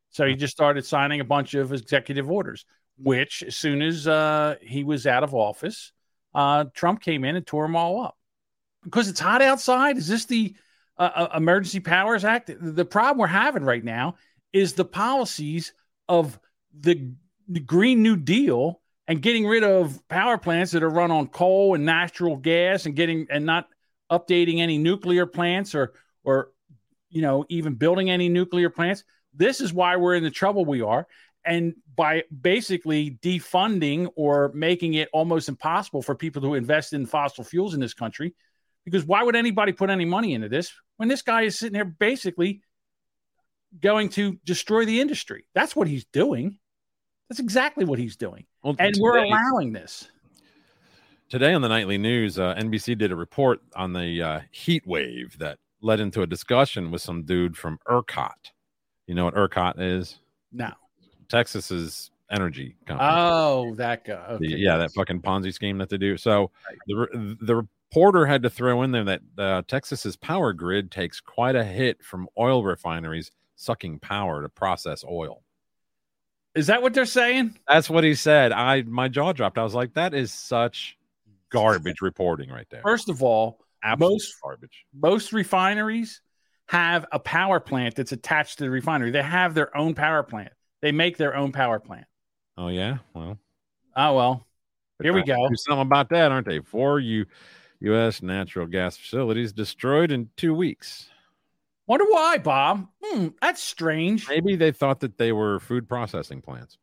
So he just started signing a bunch of executive orders. Which, as soon as uh, he was out of office, uh, Trump came in and tore them all up because it's hot outside. Is this the uh, uh, Emergency Powers Act? The problem we're having right now is the policies of the, Green New Deal and getting rid of power plants that are run on coal and natural gas and getting and not updating any nuclear plants or or you know even building any nuclear plants. This is why we're in the trouble we are. And by basically defunding or making it almost impossible for people to invest in fossil fuels in this country because why would anybody put any money into this when this guy is sitting there basically going to destroy the industry that's what he's doing that's exactly what he's doing Well, and we're allowing this Today on the nightly news, uh, NBC did a report on the uh, heat wave that led into a discussion with some dude from ERCOT. You know what ERCOT is? no Texas's energy company. oh that guy The- yeah, that fucking Ponzi scheme that they do. So the the reporter had to throw in there that uh, Texas's power grid takes quite a hit from oil refineries sucking power to process oil. is that what they're saying That's what he said. I my jaw dropped. I was like, that is such garbage reporting right there. First of all, Absolute most garbage. most refineries have a power plant that's attached to the refinery. They have their own power plant. They make their own power plant. Oh yeah, well, Oh well, here we go. Do something about that, aren't they? Four U, U.S. natural gas facilities destroyed in two weeks. Wonder why, Bob? Hmm, that's strange. Maybe they thought that they were food processing plants.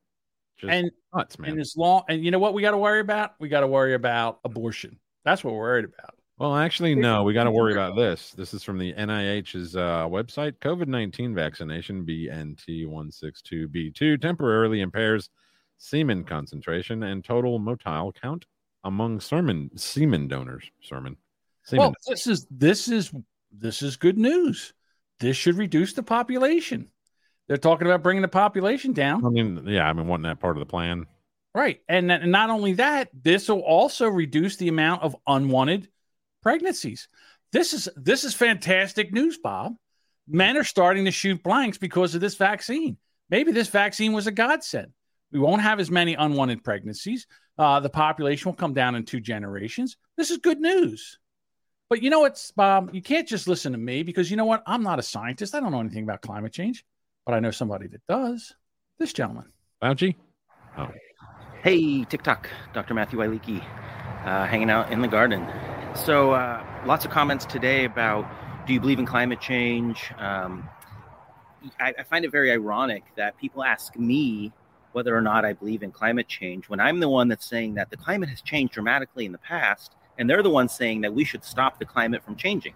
Just And nuts, man. and as long and you know what we got to worry about? We got to worry about abortion. That's what we're worried about. Well, actually, no. We got to worry about this. This is from the NIH's uh, website. COVID nineteen vaccination BNT one six two B two temporarily impairs semen concentration and total motile count among sermon semen donors. Sermon. Semen. Well, this is this is this is good news. This should reduce the population. They're talking about bringing the population down. I mean, yeah, I mean, wasn't that part of the plan? Right. And, th- and not only that, this will also reduce the amount of unwanted pregnancies. This is this is fantastic news, Bob. Men are starting to shoot blanks because of this vaccine. Maybe this vaccine was a godsend. We won't have as many unwanted pregnancies. Uh, the population will come down in two generations. This is good news. But you know what, Bob? You can't just listen to me because you know what? I'm not a scientist. I don't know anything about climate change, but I know somebody that does. This gentleman. Fauci? Oh. Hey, TikTok, Dr. Matthew Wielicki, uh, hanging out in the garden. So, uh, lots of comments today about do you believe in climate change? Um, I, I find it very ironic that people ask me whether or not I believe in climate change when I'm the one that's saying that the climate has changed dramatically in the past, and they're the ones saying that we should stop the climate from changing.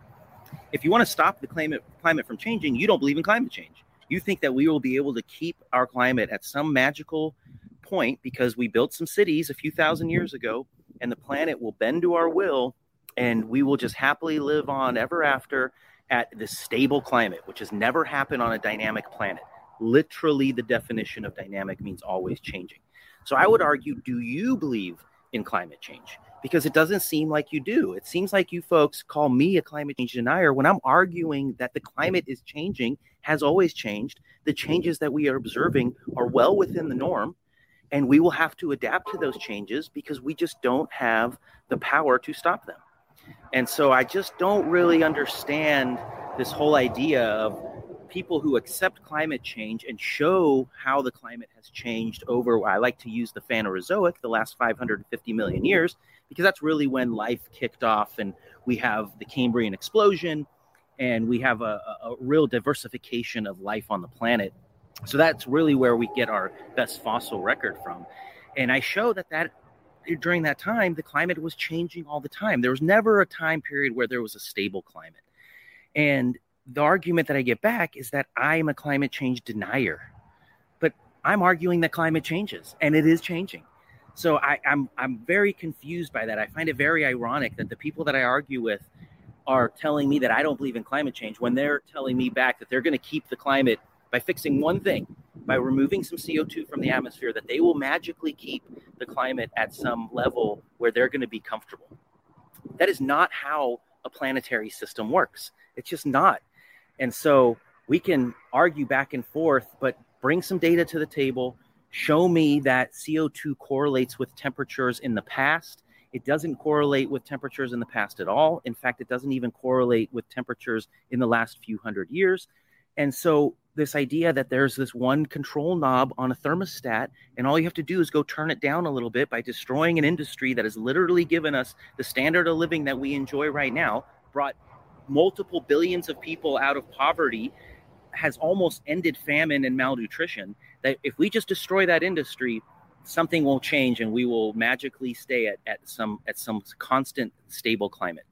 If you want to stop the climate climate from changing, you don't believe in climate change. You think that we will be able to keep our climate at some magical point because we built some cities a few thousand years ago, and the planet will bend to our will, and we will just happily live on ever after at this stable climate, which has never happened on a dynamic planet. Literally, the definition of dynamic means always changing. So I would argue, do you believe in climate change? Because it doesn't seem like you do. It seems like you folks call me a climate change denier when I'm arguing that the climate is changing, has always changed. The changes that we are observing are well within the norm, and we will have to adapt to those changes because we just don't have the power to stop them. And so I just don't really understand this whole idea of people who accept climate change and show how the climate has changed over I like to use the Phanerozoic, the last 550 million years, because that's really when life kicked off and we have the Cambrian explosion and we have a, a real diversification of life on the planet. So that's really where we get our best fossil record from. And I show that that during that time, the climate was changing all the time. There was never a time period where there was a stable climate. And the argument that I get back is that I'm a climate change denier. But I'm arguing that climate changes and it is changing. So I, I'm I'm very confused by that. I find it very ironic that the people that I argue with are telling me that I don't believe in climate change when they're telling me back that they're going to keep the climate by fixing one thing, by removing some CO2 from the atmosphere, that they will magically keep the climate at some level where they're going to be comfortable. That is not how a planetary system works. It's just not. And so we can argue back and forth, but bring some data to the table. Show me that CO2 correlates with temperatures in the past. It doesn't correlate with temperatures in the past at all. In fact, it doesn't even correlate with temperatures in the last few hundred years. And so, this idea that there's this one control knob on a thermostat, and all you have to do is go turn it down a little bit by destroying an industry that has literally given us the standard of living that we enjoy right now, brought multiple billions of people out of poverty, has almost ended famine and malnutrition. That if we just destroy that industry, something will change and we will magically stay at, at some at some constant stable climate.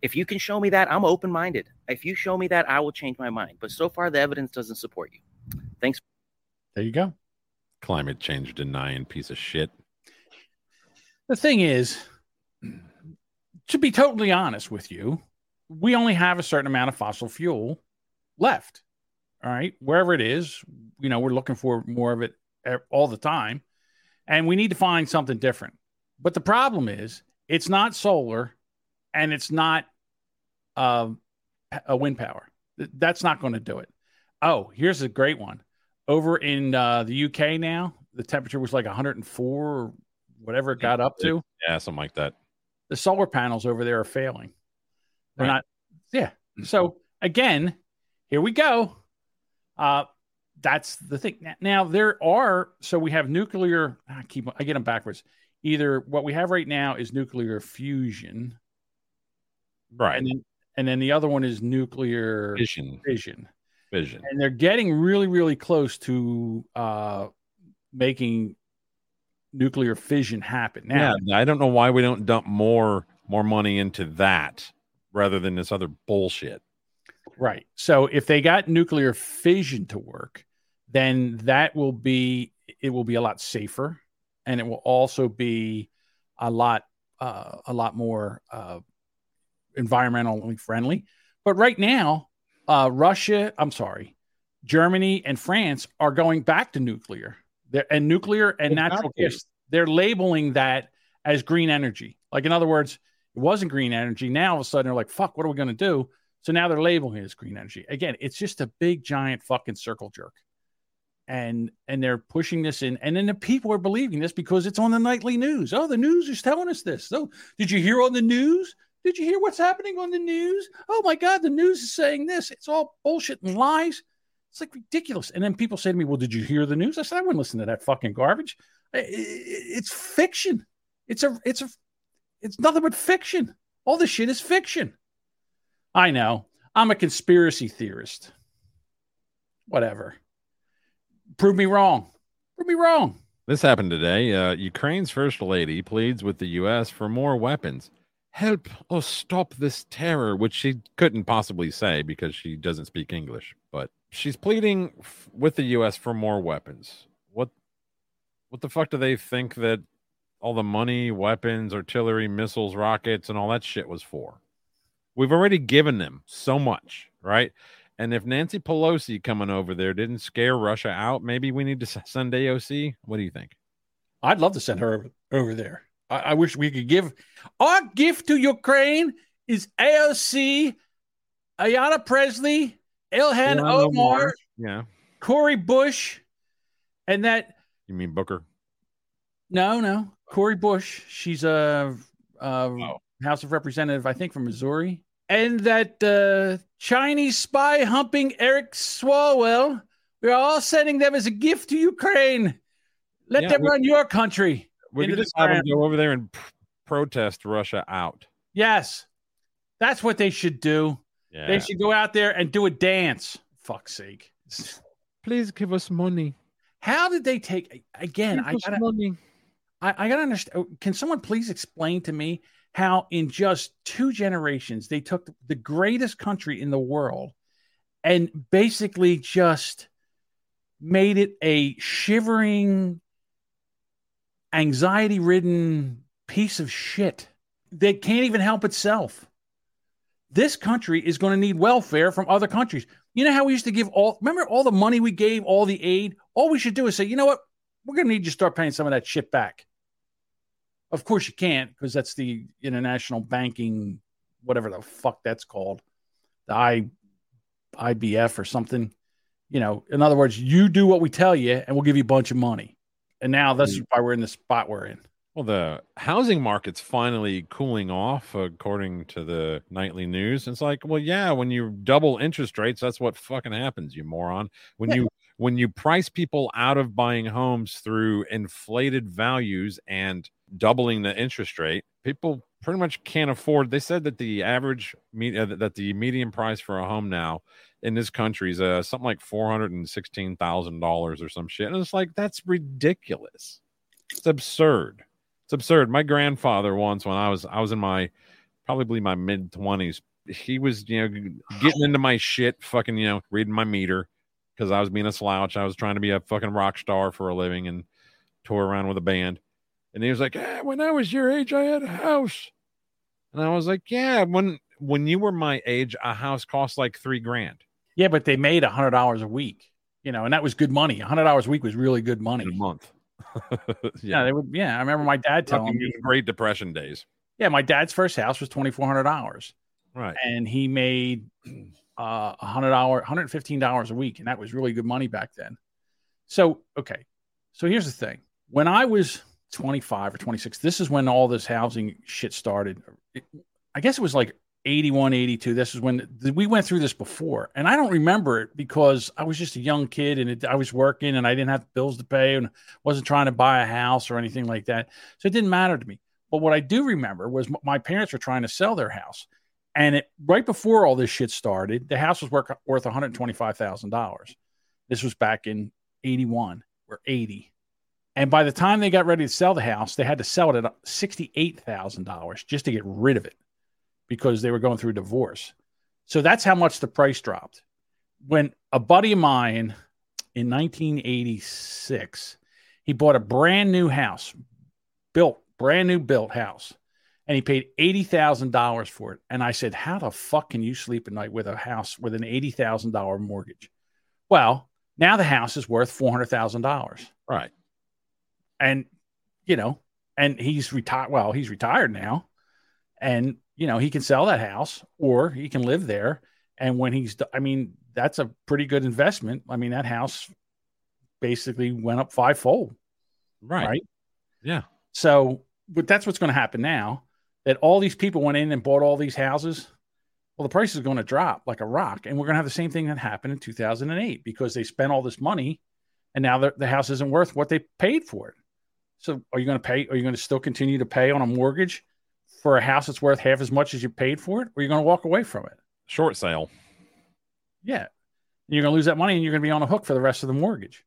If you can show me that, I'm open minded. If you show me that, I will change my mind. But so far, the evidence doesn't support you. Thanks. There you go. Climate change denying piece of shit. The thing is, to be totally honest with you, we only have a certain amount of fossil fuel left. All right. Wherever it is, you know, we're looking for more of it all the time. And we need to find something different. But the problem is, it's not solar and it's not uh, a wind power. That's not going to do it. Oh, here's a great one. Over in uh, the UK now, the temperature was like 104 or whatever it got up to. Yeah, something like that. The solar panels over there are failing. They're Right. not. Yeah. So again, here we go. Uh, that's the thing. Now- there are. So we have nuclear. I keep. I get them backwards. Either what we have right now is nuclear fusion, right? And then, and then the other one is nuclear Fission. Fission. Vision. And they're getting really, really close to uh, making nuclear fission happen. Now, yeah, I don't know why we don't dump more more money into that rather than this other bullshit. Right. So if they got nuclear fission to work, then that will be it will be a lot safer, and it will also be a lot uh, a lot more uh, environmentally friendly. But right now, uh, Russia, I'm sorry, Germany and France are going back to nuclear. They're, and nuclear and natural gas. They're labeling that as green energy. Like in other words, it wasn't green energy. Now all of a sudden they're like, "Fuck, what are we going to do?" So now they're labeling it as green energy. Again, it's just a big giant fucking circle jerk. And and they're pushing this in, and then the people are believing this because it's on the nightly news. Oh, the news is telling us this. So did you hear on the news? Did you hear what's happening on the news? Oh my God, the news is saying this. It's all bullshit and lies. It's like ridiculous. And then people say to me, Well, did you hear the news? I said, I wouldn't listen to that fucking garbage. It's fiction. It's a it's a it's nothing but fiction. All this shit is fiction. I know. I'm a conspiracy theorist. Whatever. Prove me wrong. Prove me wrong. This happened today. Uh, Ukraine's first lady pleads with the U.S. for more weapons. Help us stop this terror, which she couldn't possibly say because she doesn't speak English. But she's pleading f- with the U.S. for more weapons. What, what the fuck do they think that all the money, weapons, artillery, missiles, rockets, and all that shit was for? We've already given them so much, right? And if Nancy Pelosi coming over there didn't scare Russia out, maybe we need to send AOC. What do you think? I'd love to send her over, over there. I, I wish we could give our gift to Ukraine is AOC, Ayanna Pressley, Ilhan Ilhan Omar, Omar. Yeah. Cori Bush, and that You mean Booker? no, no, Cori Bush. She's a, a Oh. House of Representative, I think, from Missouri, and that uh, Chinese spy humping Eric Swalwell. We're all sending them as a gift to Ukraine. Let Yeah, them we- run your country. We into could the just have them go over there and pr- protest Russia out. Yes, that's what they should do. Yeah. They should go out there and do a dance. Fuck's sake. Please give us money. How did they take again? Give I gotta, money. I, I gotta understand. Can someone please explain to me how, in just two generations, they took the greatest country in the world and basically just made it a shivering, anxiety-ridden piece of shit that can't even help itself. This country is going to need welfare from other countries. You know how we used to give all, remember all the money we gave, all the aid? All we should do is say, you know what? We're going to need you to start paying some of that shit back. Of course, you can't because that's the international banking, whatever the fuck that's called, the I, IBF or something. You know, in other words, you do what we tell you, and we'll give you a bunch of money. And now that's mm. why we're in the spot we're in. Well, the housing market's finally cooling off, according to the nightly news. It's like, well, yeah, when you double interest rates, that's what fucking happens, you moron. When Yeah. you when you price people out of buying homes through inflated values and doubling the interest rate, people pretty much can't afford. They said that the average uh, that the median price for a home now in this country is uh, something like four hundred and sixteen thousand dollars or some shit, and it's like that's ridiculous. It's absurd. It's absurd. My grandfather once, when I was I was in my probably my mid twenties, he was you know getting into my shit, fucking you know reading my meter because I was being a slouch. I was trying to be a fucking rock star for a living and tour around with a band. And he was like, "Ah, "When I was your age, I had a house." And I was like, "Yeah, when when you were my age, a house cost like three grand Yeah, but they made a hundred dollars a week, you know, and that was good money. A hundred dollars a week was really good money. a month." Yeah, they would. Yeah, I remember my dad telling me. Great Depression days. Yeah, my dad's first house was twenty four hundred dollars, Right. and he made uh, a hundred dollar, hundred fifteen dollars a week, and that was really good money back then. So okay, so here's the thing: when I was twenty five or twenty six, this is when all this housing shit started. I guess it was like 81, 82. This is when we went through this before, and I don't remember it because I was just a young kid and it, I was working and I didn't have bills to pay and wasn't trying to buy a house or anything like that. So it didn't matter to me. But what I do remember was m- my parents were trying to sell their house, and it right before all this shit started, the house was worth worth one hundred twenty five thousand dollars. This was back in eighty one or eighty. And by the time they got ready to sell the house, they had to sell it at sixty-eight thousand dollars just to get rid of it because they were going through divorce. So that's how much the price dropped. When a buddy of mine in 1986, he bought a brand new house, built, brand new built house, and he paid $80,000 for it. And I said, How the fuck can you sleep at night with a house with an $80,000 mortgage? Well, now the house is worth $400,000. Right. And, you know, and he's retired. Well, he's retired now. And, you know, he can sell that house or he can live there. And when he's, I mean, that's a pretty good investment. I mean, that house basically went up fivefold. Right. Right. Yeah. So, but that's what's going to happen now that all these people went in and bought all these houses. Well, the price is going to drop like a rock. And we're going to have the same thing that happened in 2008 because they spent all this money and now the, the house isn't worth what they paid for it. So, are you going to pay? Are you going to still continue to pay on a mortgage for a house that's worth half as much as you paid for it? Or are you going to walk away from it? Short sale. Yeah. You're going to lose that money and you're going to be on the hook for the rest of the mortgage.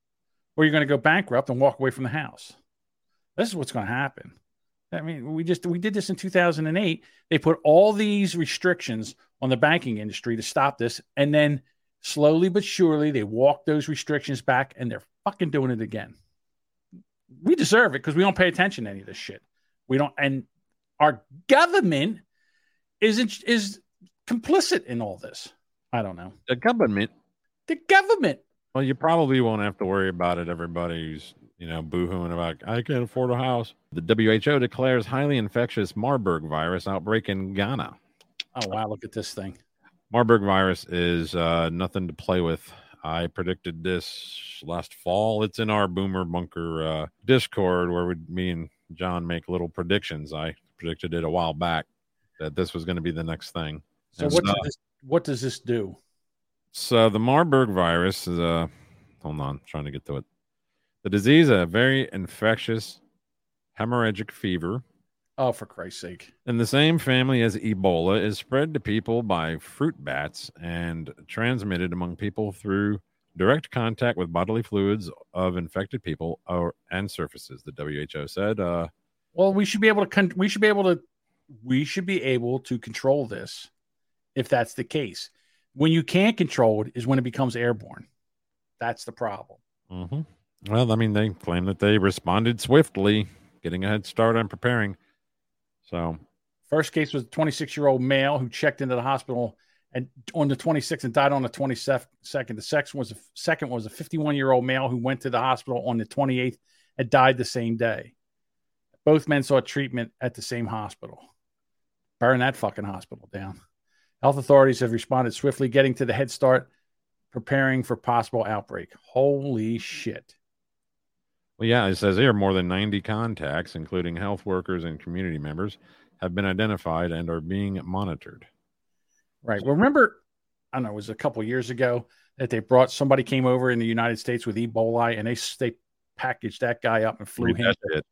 or you're going to go bankrupt and walk away from the house. This is what's going to happen. I mean, we just we did this in 2008. They put all these restrictions on the banking industry to stop this, and then slowly but surely they walk those restrictions back, and they're fucking doing it again. We deserve it because we don't pay attention to any of this shit. We don't, and our government isn't is complicit in all this. I don't know. The government. The government. Well, you probably won't have to worry about it. Everybody's you know boohooing about I can't afford a house. The WHO declares highly infectious Marburg virus outbreak in Ghana. Oh wow! Look at this thing. Marburg virus is uh, nothing to play with. I predicted this last fall. It's in our Boomer Bunker uh, Discord where we, me and John make little predictions. I predicted it a while back that this was going to be the next thing. So And what so- does this, what does this do? so the Marburg virus is uh hold on, I'm trying to get to it. The disease, a very infectious hemorrhagic fever Oh, for Christ's sake! in the same family as Ebola, is spread to people by fruit bats and transmitted among people through direct contact with bodily fluids of infected people or and surfaces. The WHO said, uh, Well, we should be able to. Con- we should be able to. We should be able to control this, if that's the case. When you can't control it, is when it becomes airborne. That's the problem. mhm. "Well, I mean, they claim that they responded swiftly, getting a head start on preparing." So First case was a 26 year old male who checked into the hospital and on the 26th and died on the 22nd. The second was a, second was a 51 year old male who went to the hospital on the 28th and died the same day. Both men sought treatment at the same hospital. Burn that fucking hospital down. Health authorities have responded swiftly, getting to the head start, preparing for possible outbreak. Holy shit. Well, yeah, it says here more than 90 contacts, including health workers and community members, have been identified and are being monitored. Right. Well, remember, I don't know, it was a couple years ago that they brought somebody came over in the United States with Ebola and they they packaged that guy up and flew him. shit.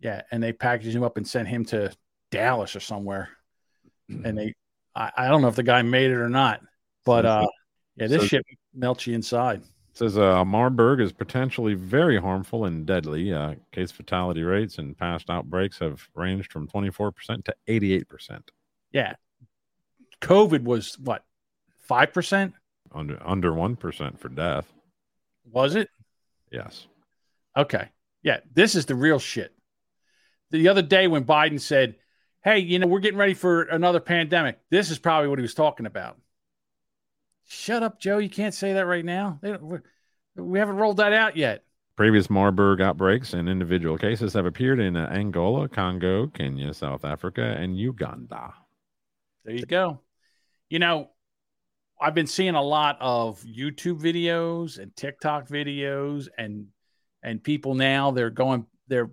Yeah, and they packaged him up and sent him to Dallas or somewhere. And they, I, I don't know if the guy made it or not, but uh, yeah, this So- shit melts you inside. Says uh, Marburg is potentially very harmful and deadly. Uh, case fatality rates in past outbreaks have ranged from 24% to 88%. Yeah, COVID was what five percent? Under under 1% for death. Was it? Yes. Okay. Yeah, this is the real shit. The other day when Biden said, "Hey, you know, we're getting ready for another pandemic," this is probably what he was talking about. Shut up, Joe. You can't say that right now. They don't, we- haven't rolled that out yet. Previous Marburg outbreaks and individual cases have appeared in uh, Angola, Congo, Kenya, South Africa, and Uganda. There you go. You know, I've been seeing a lot of YouTube videos and TikTok videos and and people now they're going they're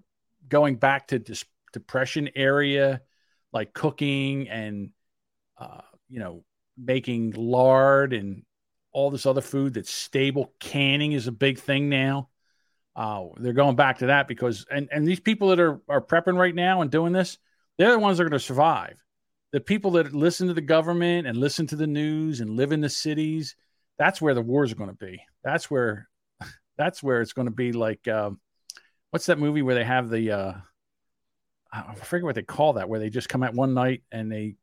going back to this depression area like cooking and uh, you know making lard and all this other food that's stable. Canning is a big thing now. Uh, they're going back to that because and and these people that are are prepping right now and doing this they're the ones that are going to survive. The people that listen to the government and listen to the news and live in the cities that's where the wars are going to be. That's where that's where it's going to be like um, what's that movie where they have the uh i forget what they call that where they just come out one night and they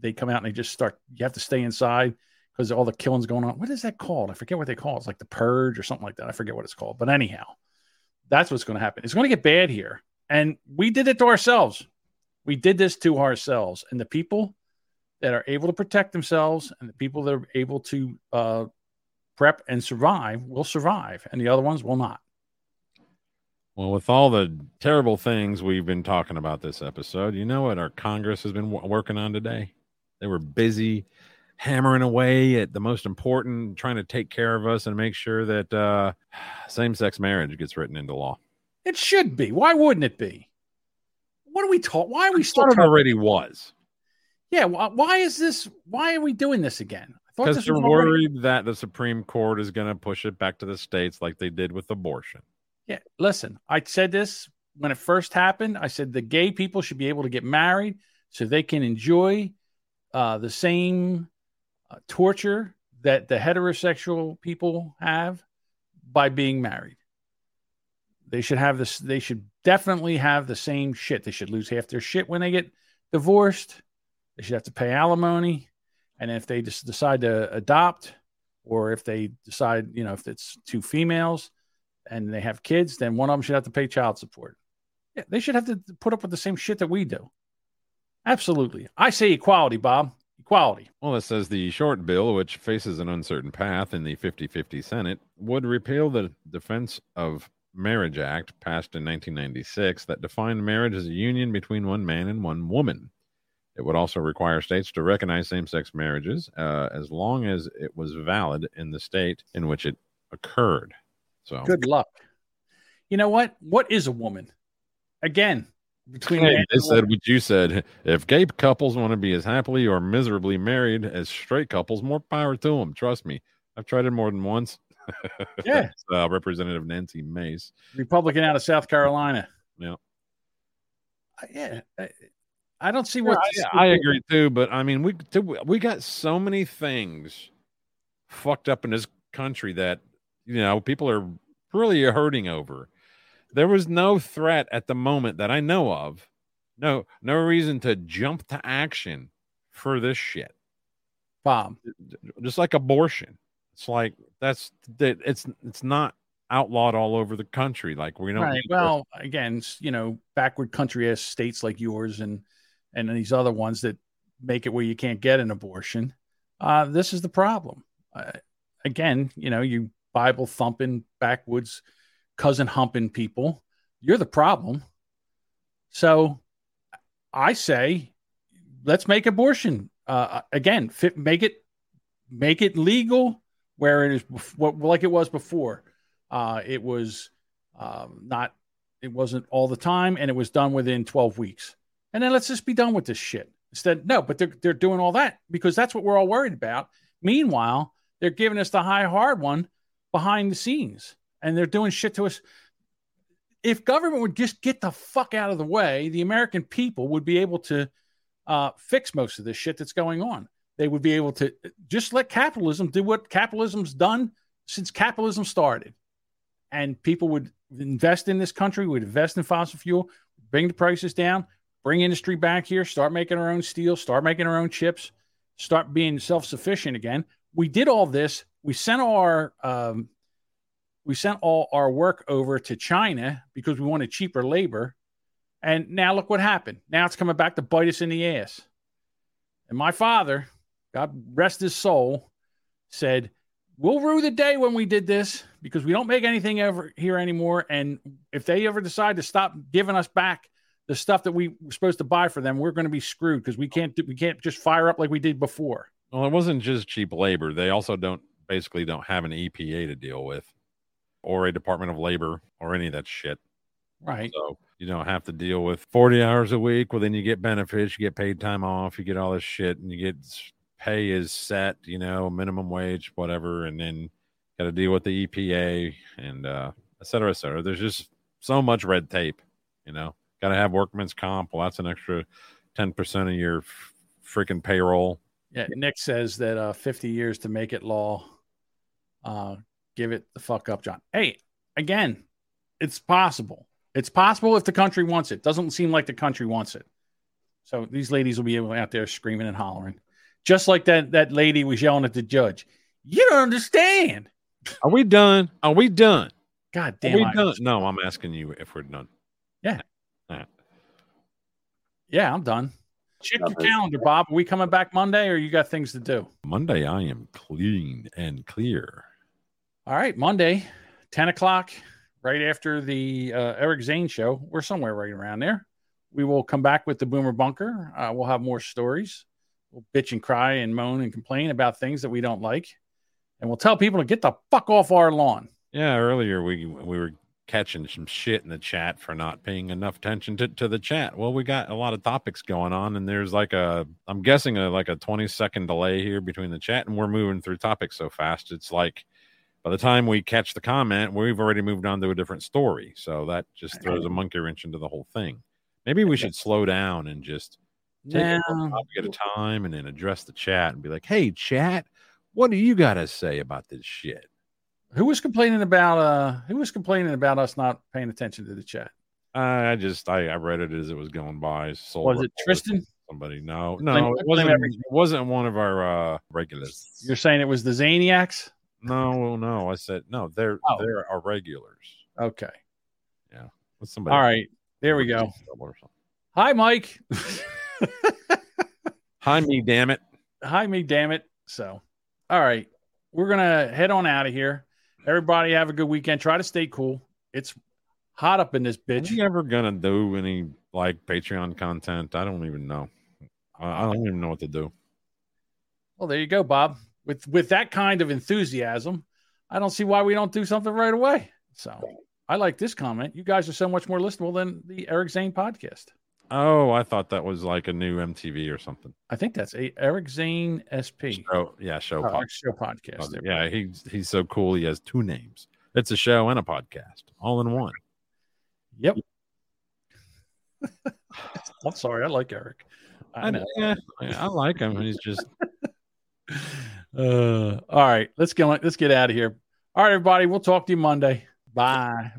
they come out and they just start you have to stay inside because all the killing's going on. What is that called? I forget what they call it. It's like the purge or something like that. I forget what it's called. But anyhow that's what's going to happen. It's going to get bad here. And we did it to ourselves. We did this to ourselves. And the people that are able to protect themselves and the people that are able to uh, prep and survive will survive and the other ones will not. Well, with all the terrible things we've been talking about this episode, you know what our Congress has been w- working on today? They were busy hammering away at the most important, trying to take care of us and make sure that uh, same sex marriage gets written into law. it should be why wouldn't it be what are we taught why are we still Thought it already was yeah why, why is this why are we doing this again because they're already- worried that the Supreme Court is going to push it back to the states like they did with abortion. Yeah, listen, I said this when it first happened. I said the gay people should be able to get married so they can enjoy uh, the same uh, torture that the heterosexual people have by being married. They should have this. They should definitely have the same shit. They should lose half their shit when they get divorced. They should have to pay alimony, and if they just decide to adopt, or if they decide, you know, if it's two females and they have kids, then one of them should have to pay child support. Yeah, they should have to put up with the same shit that we do. Absolutely. I say equality, Bob. Equality. Well, it says the short bill, which faces an uncertain path in the 50 50 Senate, would repeal the Defense of Marriage Act passed in 1996 that defined marriage as a union between one man and one woman. It would also require states to recognize same sex marriages uh, as long as it was valid in the state in which it occurred. So, Good luck. You know what? What is a woman? Again, between Hey, they said what you said. If gay couples want to be as happily or miserably married as straight couples, more power to them. Trust me, I've tried it more than once. Yeah. Uh, Representative Nancy Mace. Republican out of South Carolina. Yeah. Yeah. I- I don't see Yeah, what. I, I agree too, but I mean, we we got so many things fucked up in this country that you know people are really hurting over. There was no threat at the moment that I know of. No, no reason to jump to action for this shit. Bob, just like abortion. It's like that's that. It's it's not outlawed all over the country. Like we don't. right. Well, again, you know, backward country as states like yours and and these other ones that make it where you can't get an abortion. Uh, this is the problem. Uh, again, you know, you Bible thumping backwoods, cousin humping people. You're the problem. So, I say, let's make abortion uh, again. Fit, make it make it legal where it is what like it was before. Uh, it was um, not it wasn't all the time, and it was done within 12 weeks. And then let's just be done with this shit. Instead, no, but they're they're doing all that because that's what we're all worried about. Meanwhile, they're giving us the high hard one behind the scenes, and they're doing shit to us. If government would just get the fuck out of the way, the American people would be able to uh, fix most of this shit that's going on. They would be able to just let capitalism do what capitalism's done since capitalism started and people would invest in this country, would invest in fossil fuel, bring the prices down, bring industry back here, start making our own steel, start making our own chips, start being self-sufficient again. We did all this. We sent our um, we sent all our work over to China because we wanted cheaper labor, and now look what happened. Now it's coming back to bite us in the ass. And my father, God rest his soul, said, We'll rue the day when we did this because we don't make anything ever here anymore. And if they ever decide to stop giving us back the stuff that we were supposed to buy for them, we're going to be screwed because we can't do, we can't just fire up like we did before. Well, it wasn't just cheap labor. They also don't basically don't have an EPA to deal with, or a Department of Labor, or any of that shit. Right. So you don't have to deal with 40 hours a week. Well, then you get benefits, you get paid time off, you get all this shit, and you get pay is set, you know, minimum wage, whatever, and then got to deal with the EPA and uh, et cetera, et cetera. There's just so much red tape, you know. Got to have workman's comp. Well, that's an extra 10% of your f- freaking payroll. Yeah, Nick says that uh, 50 years to make it law. Uh, give it the fuck up, John. Hey, again, it's possible. It's possible if the country wants it. Doesn't seem like the country wants it. So these ladies will be able out there screaming and hollering, just like that that lady was yelling at the judge. You don't understand. Are we done? Are we done? God Are damn. we I- done? No, I'm asking you if we're done. Yeah. All right. Yeah, I'm done. Check your calendar, Bob. Are we coming back Monday or you got things to do? Monday, I am clean and clear. All right, Monday, 10 o'clock, right after the uh, Eric Zane show. We're somewhere right around there. We will come back with the Boomer Bunker. Uh, we'll have more stories. We'll bitch and cry and moan and complain about things that we don't like. And we'll tell people to get the fuck off our lawn. Yeah, earlier we we were catching some shit in the chat for not paying enough attention to, to the chat. Well, we got a lot of topics going on, and there's like a I'm guessing a like a 20 second delay here between the chat, and we're moving through topics so fast. It's like by the time we catch the comment, we've already moved on to a different story. So that just throws a monkey wrench into the whole thing. Maybe we should slow down and just take No. topic at a time and then address the chat and be like, hey, chat, what do you got to say about this shit? Who was complaining about uh who was complaining about us not paying attention to the chat? I I just I, I read it as it was going by. Soul Was it Tristan? Somebody? No, no, it wasn't. It wasn't one of our uh regulars. You're saying it was the Zaniacs? No, no. I said no. They're Oh. they're our regulars. Okay. Yeah. What's somebody? All right. There we go. Hi, Mike. Hi, me, damn it. Hi, me, damn it. So, all right. We're going to head on out of here. Everybody have a good weekend. Try to stay cool. It's hot up in this bitch. Are you ever gonna do any like Patreon content? I don't even know. I don't even know what to do. Well, there you go, Bob. With with that kind of enthusiasm, I don't see why we don't do something right away. So, I like this comment. You guys are so much more listenable than the Eric Zane podcast. Oh, I thought that was like a new MTV or something. I think that's a Eric Zane SP. Oh, yeah, show. Oh, pod- show podcast. We Yeah, he's he's so cool. He has two names. It's a show and a podcast, all in one. Yep. I'm sorry. I like Eric. I know. Yeah, I like him. He's just Uh, all right. Let's get let's get out of here. All right, everybody. We'll talk to you Monday. Bye.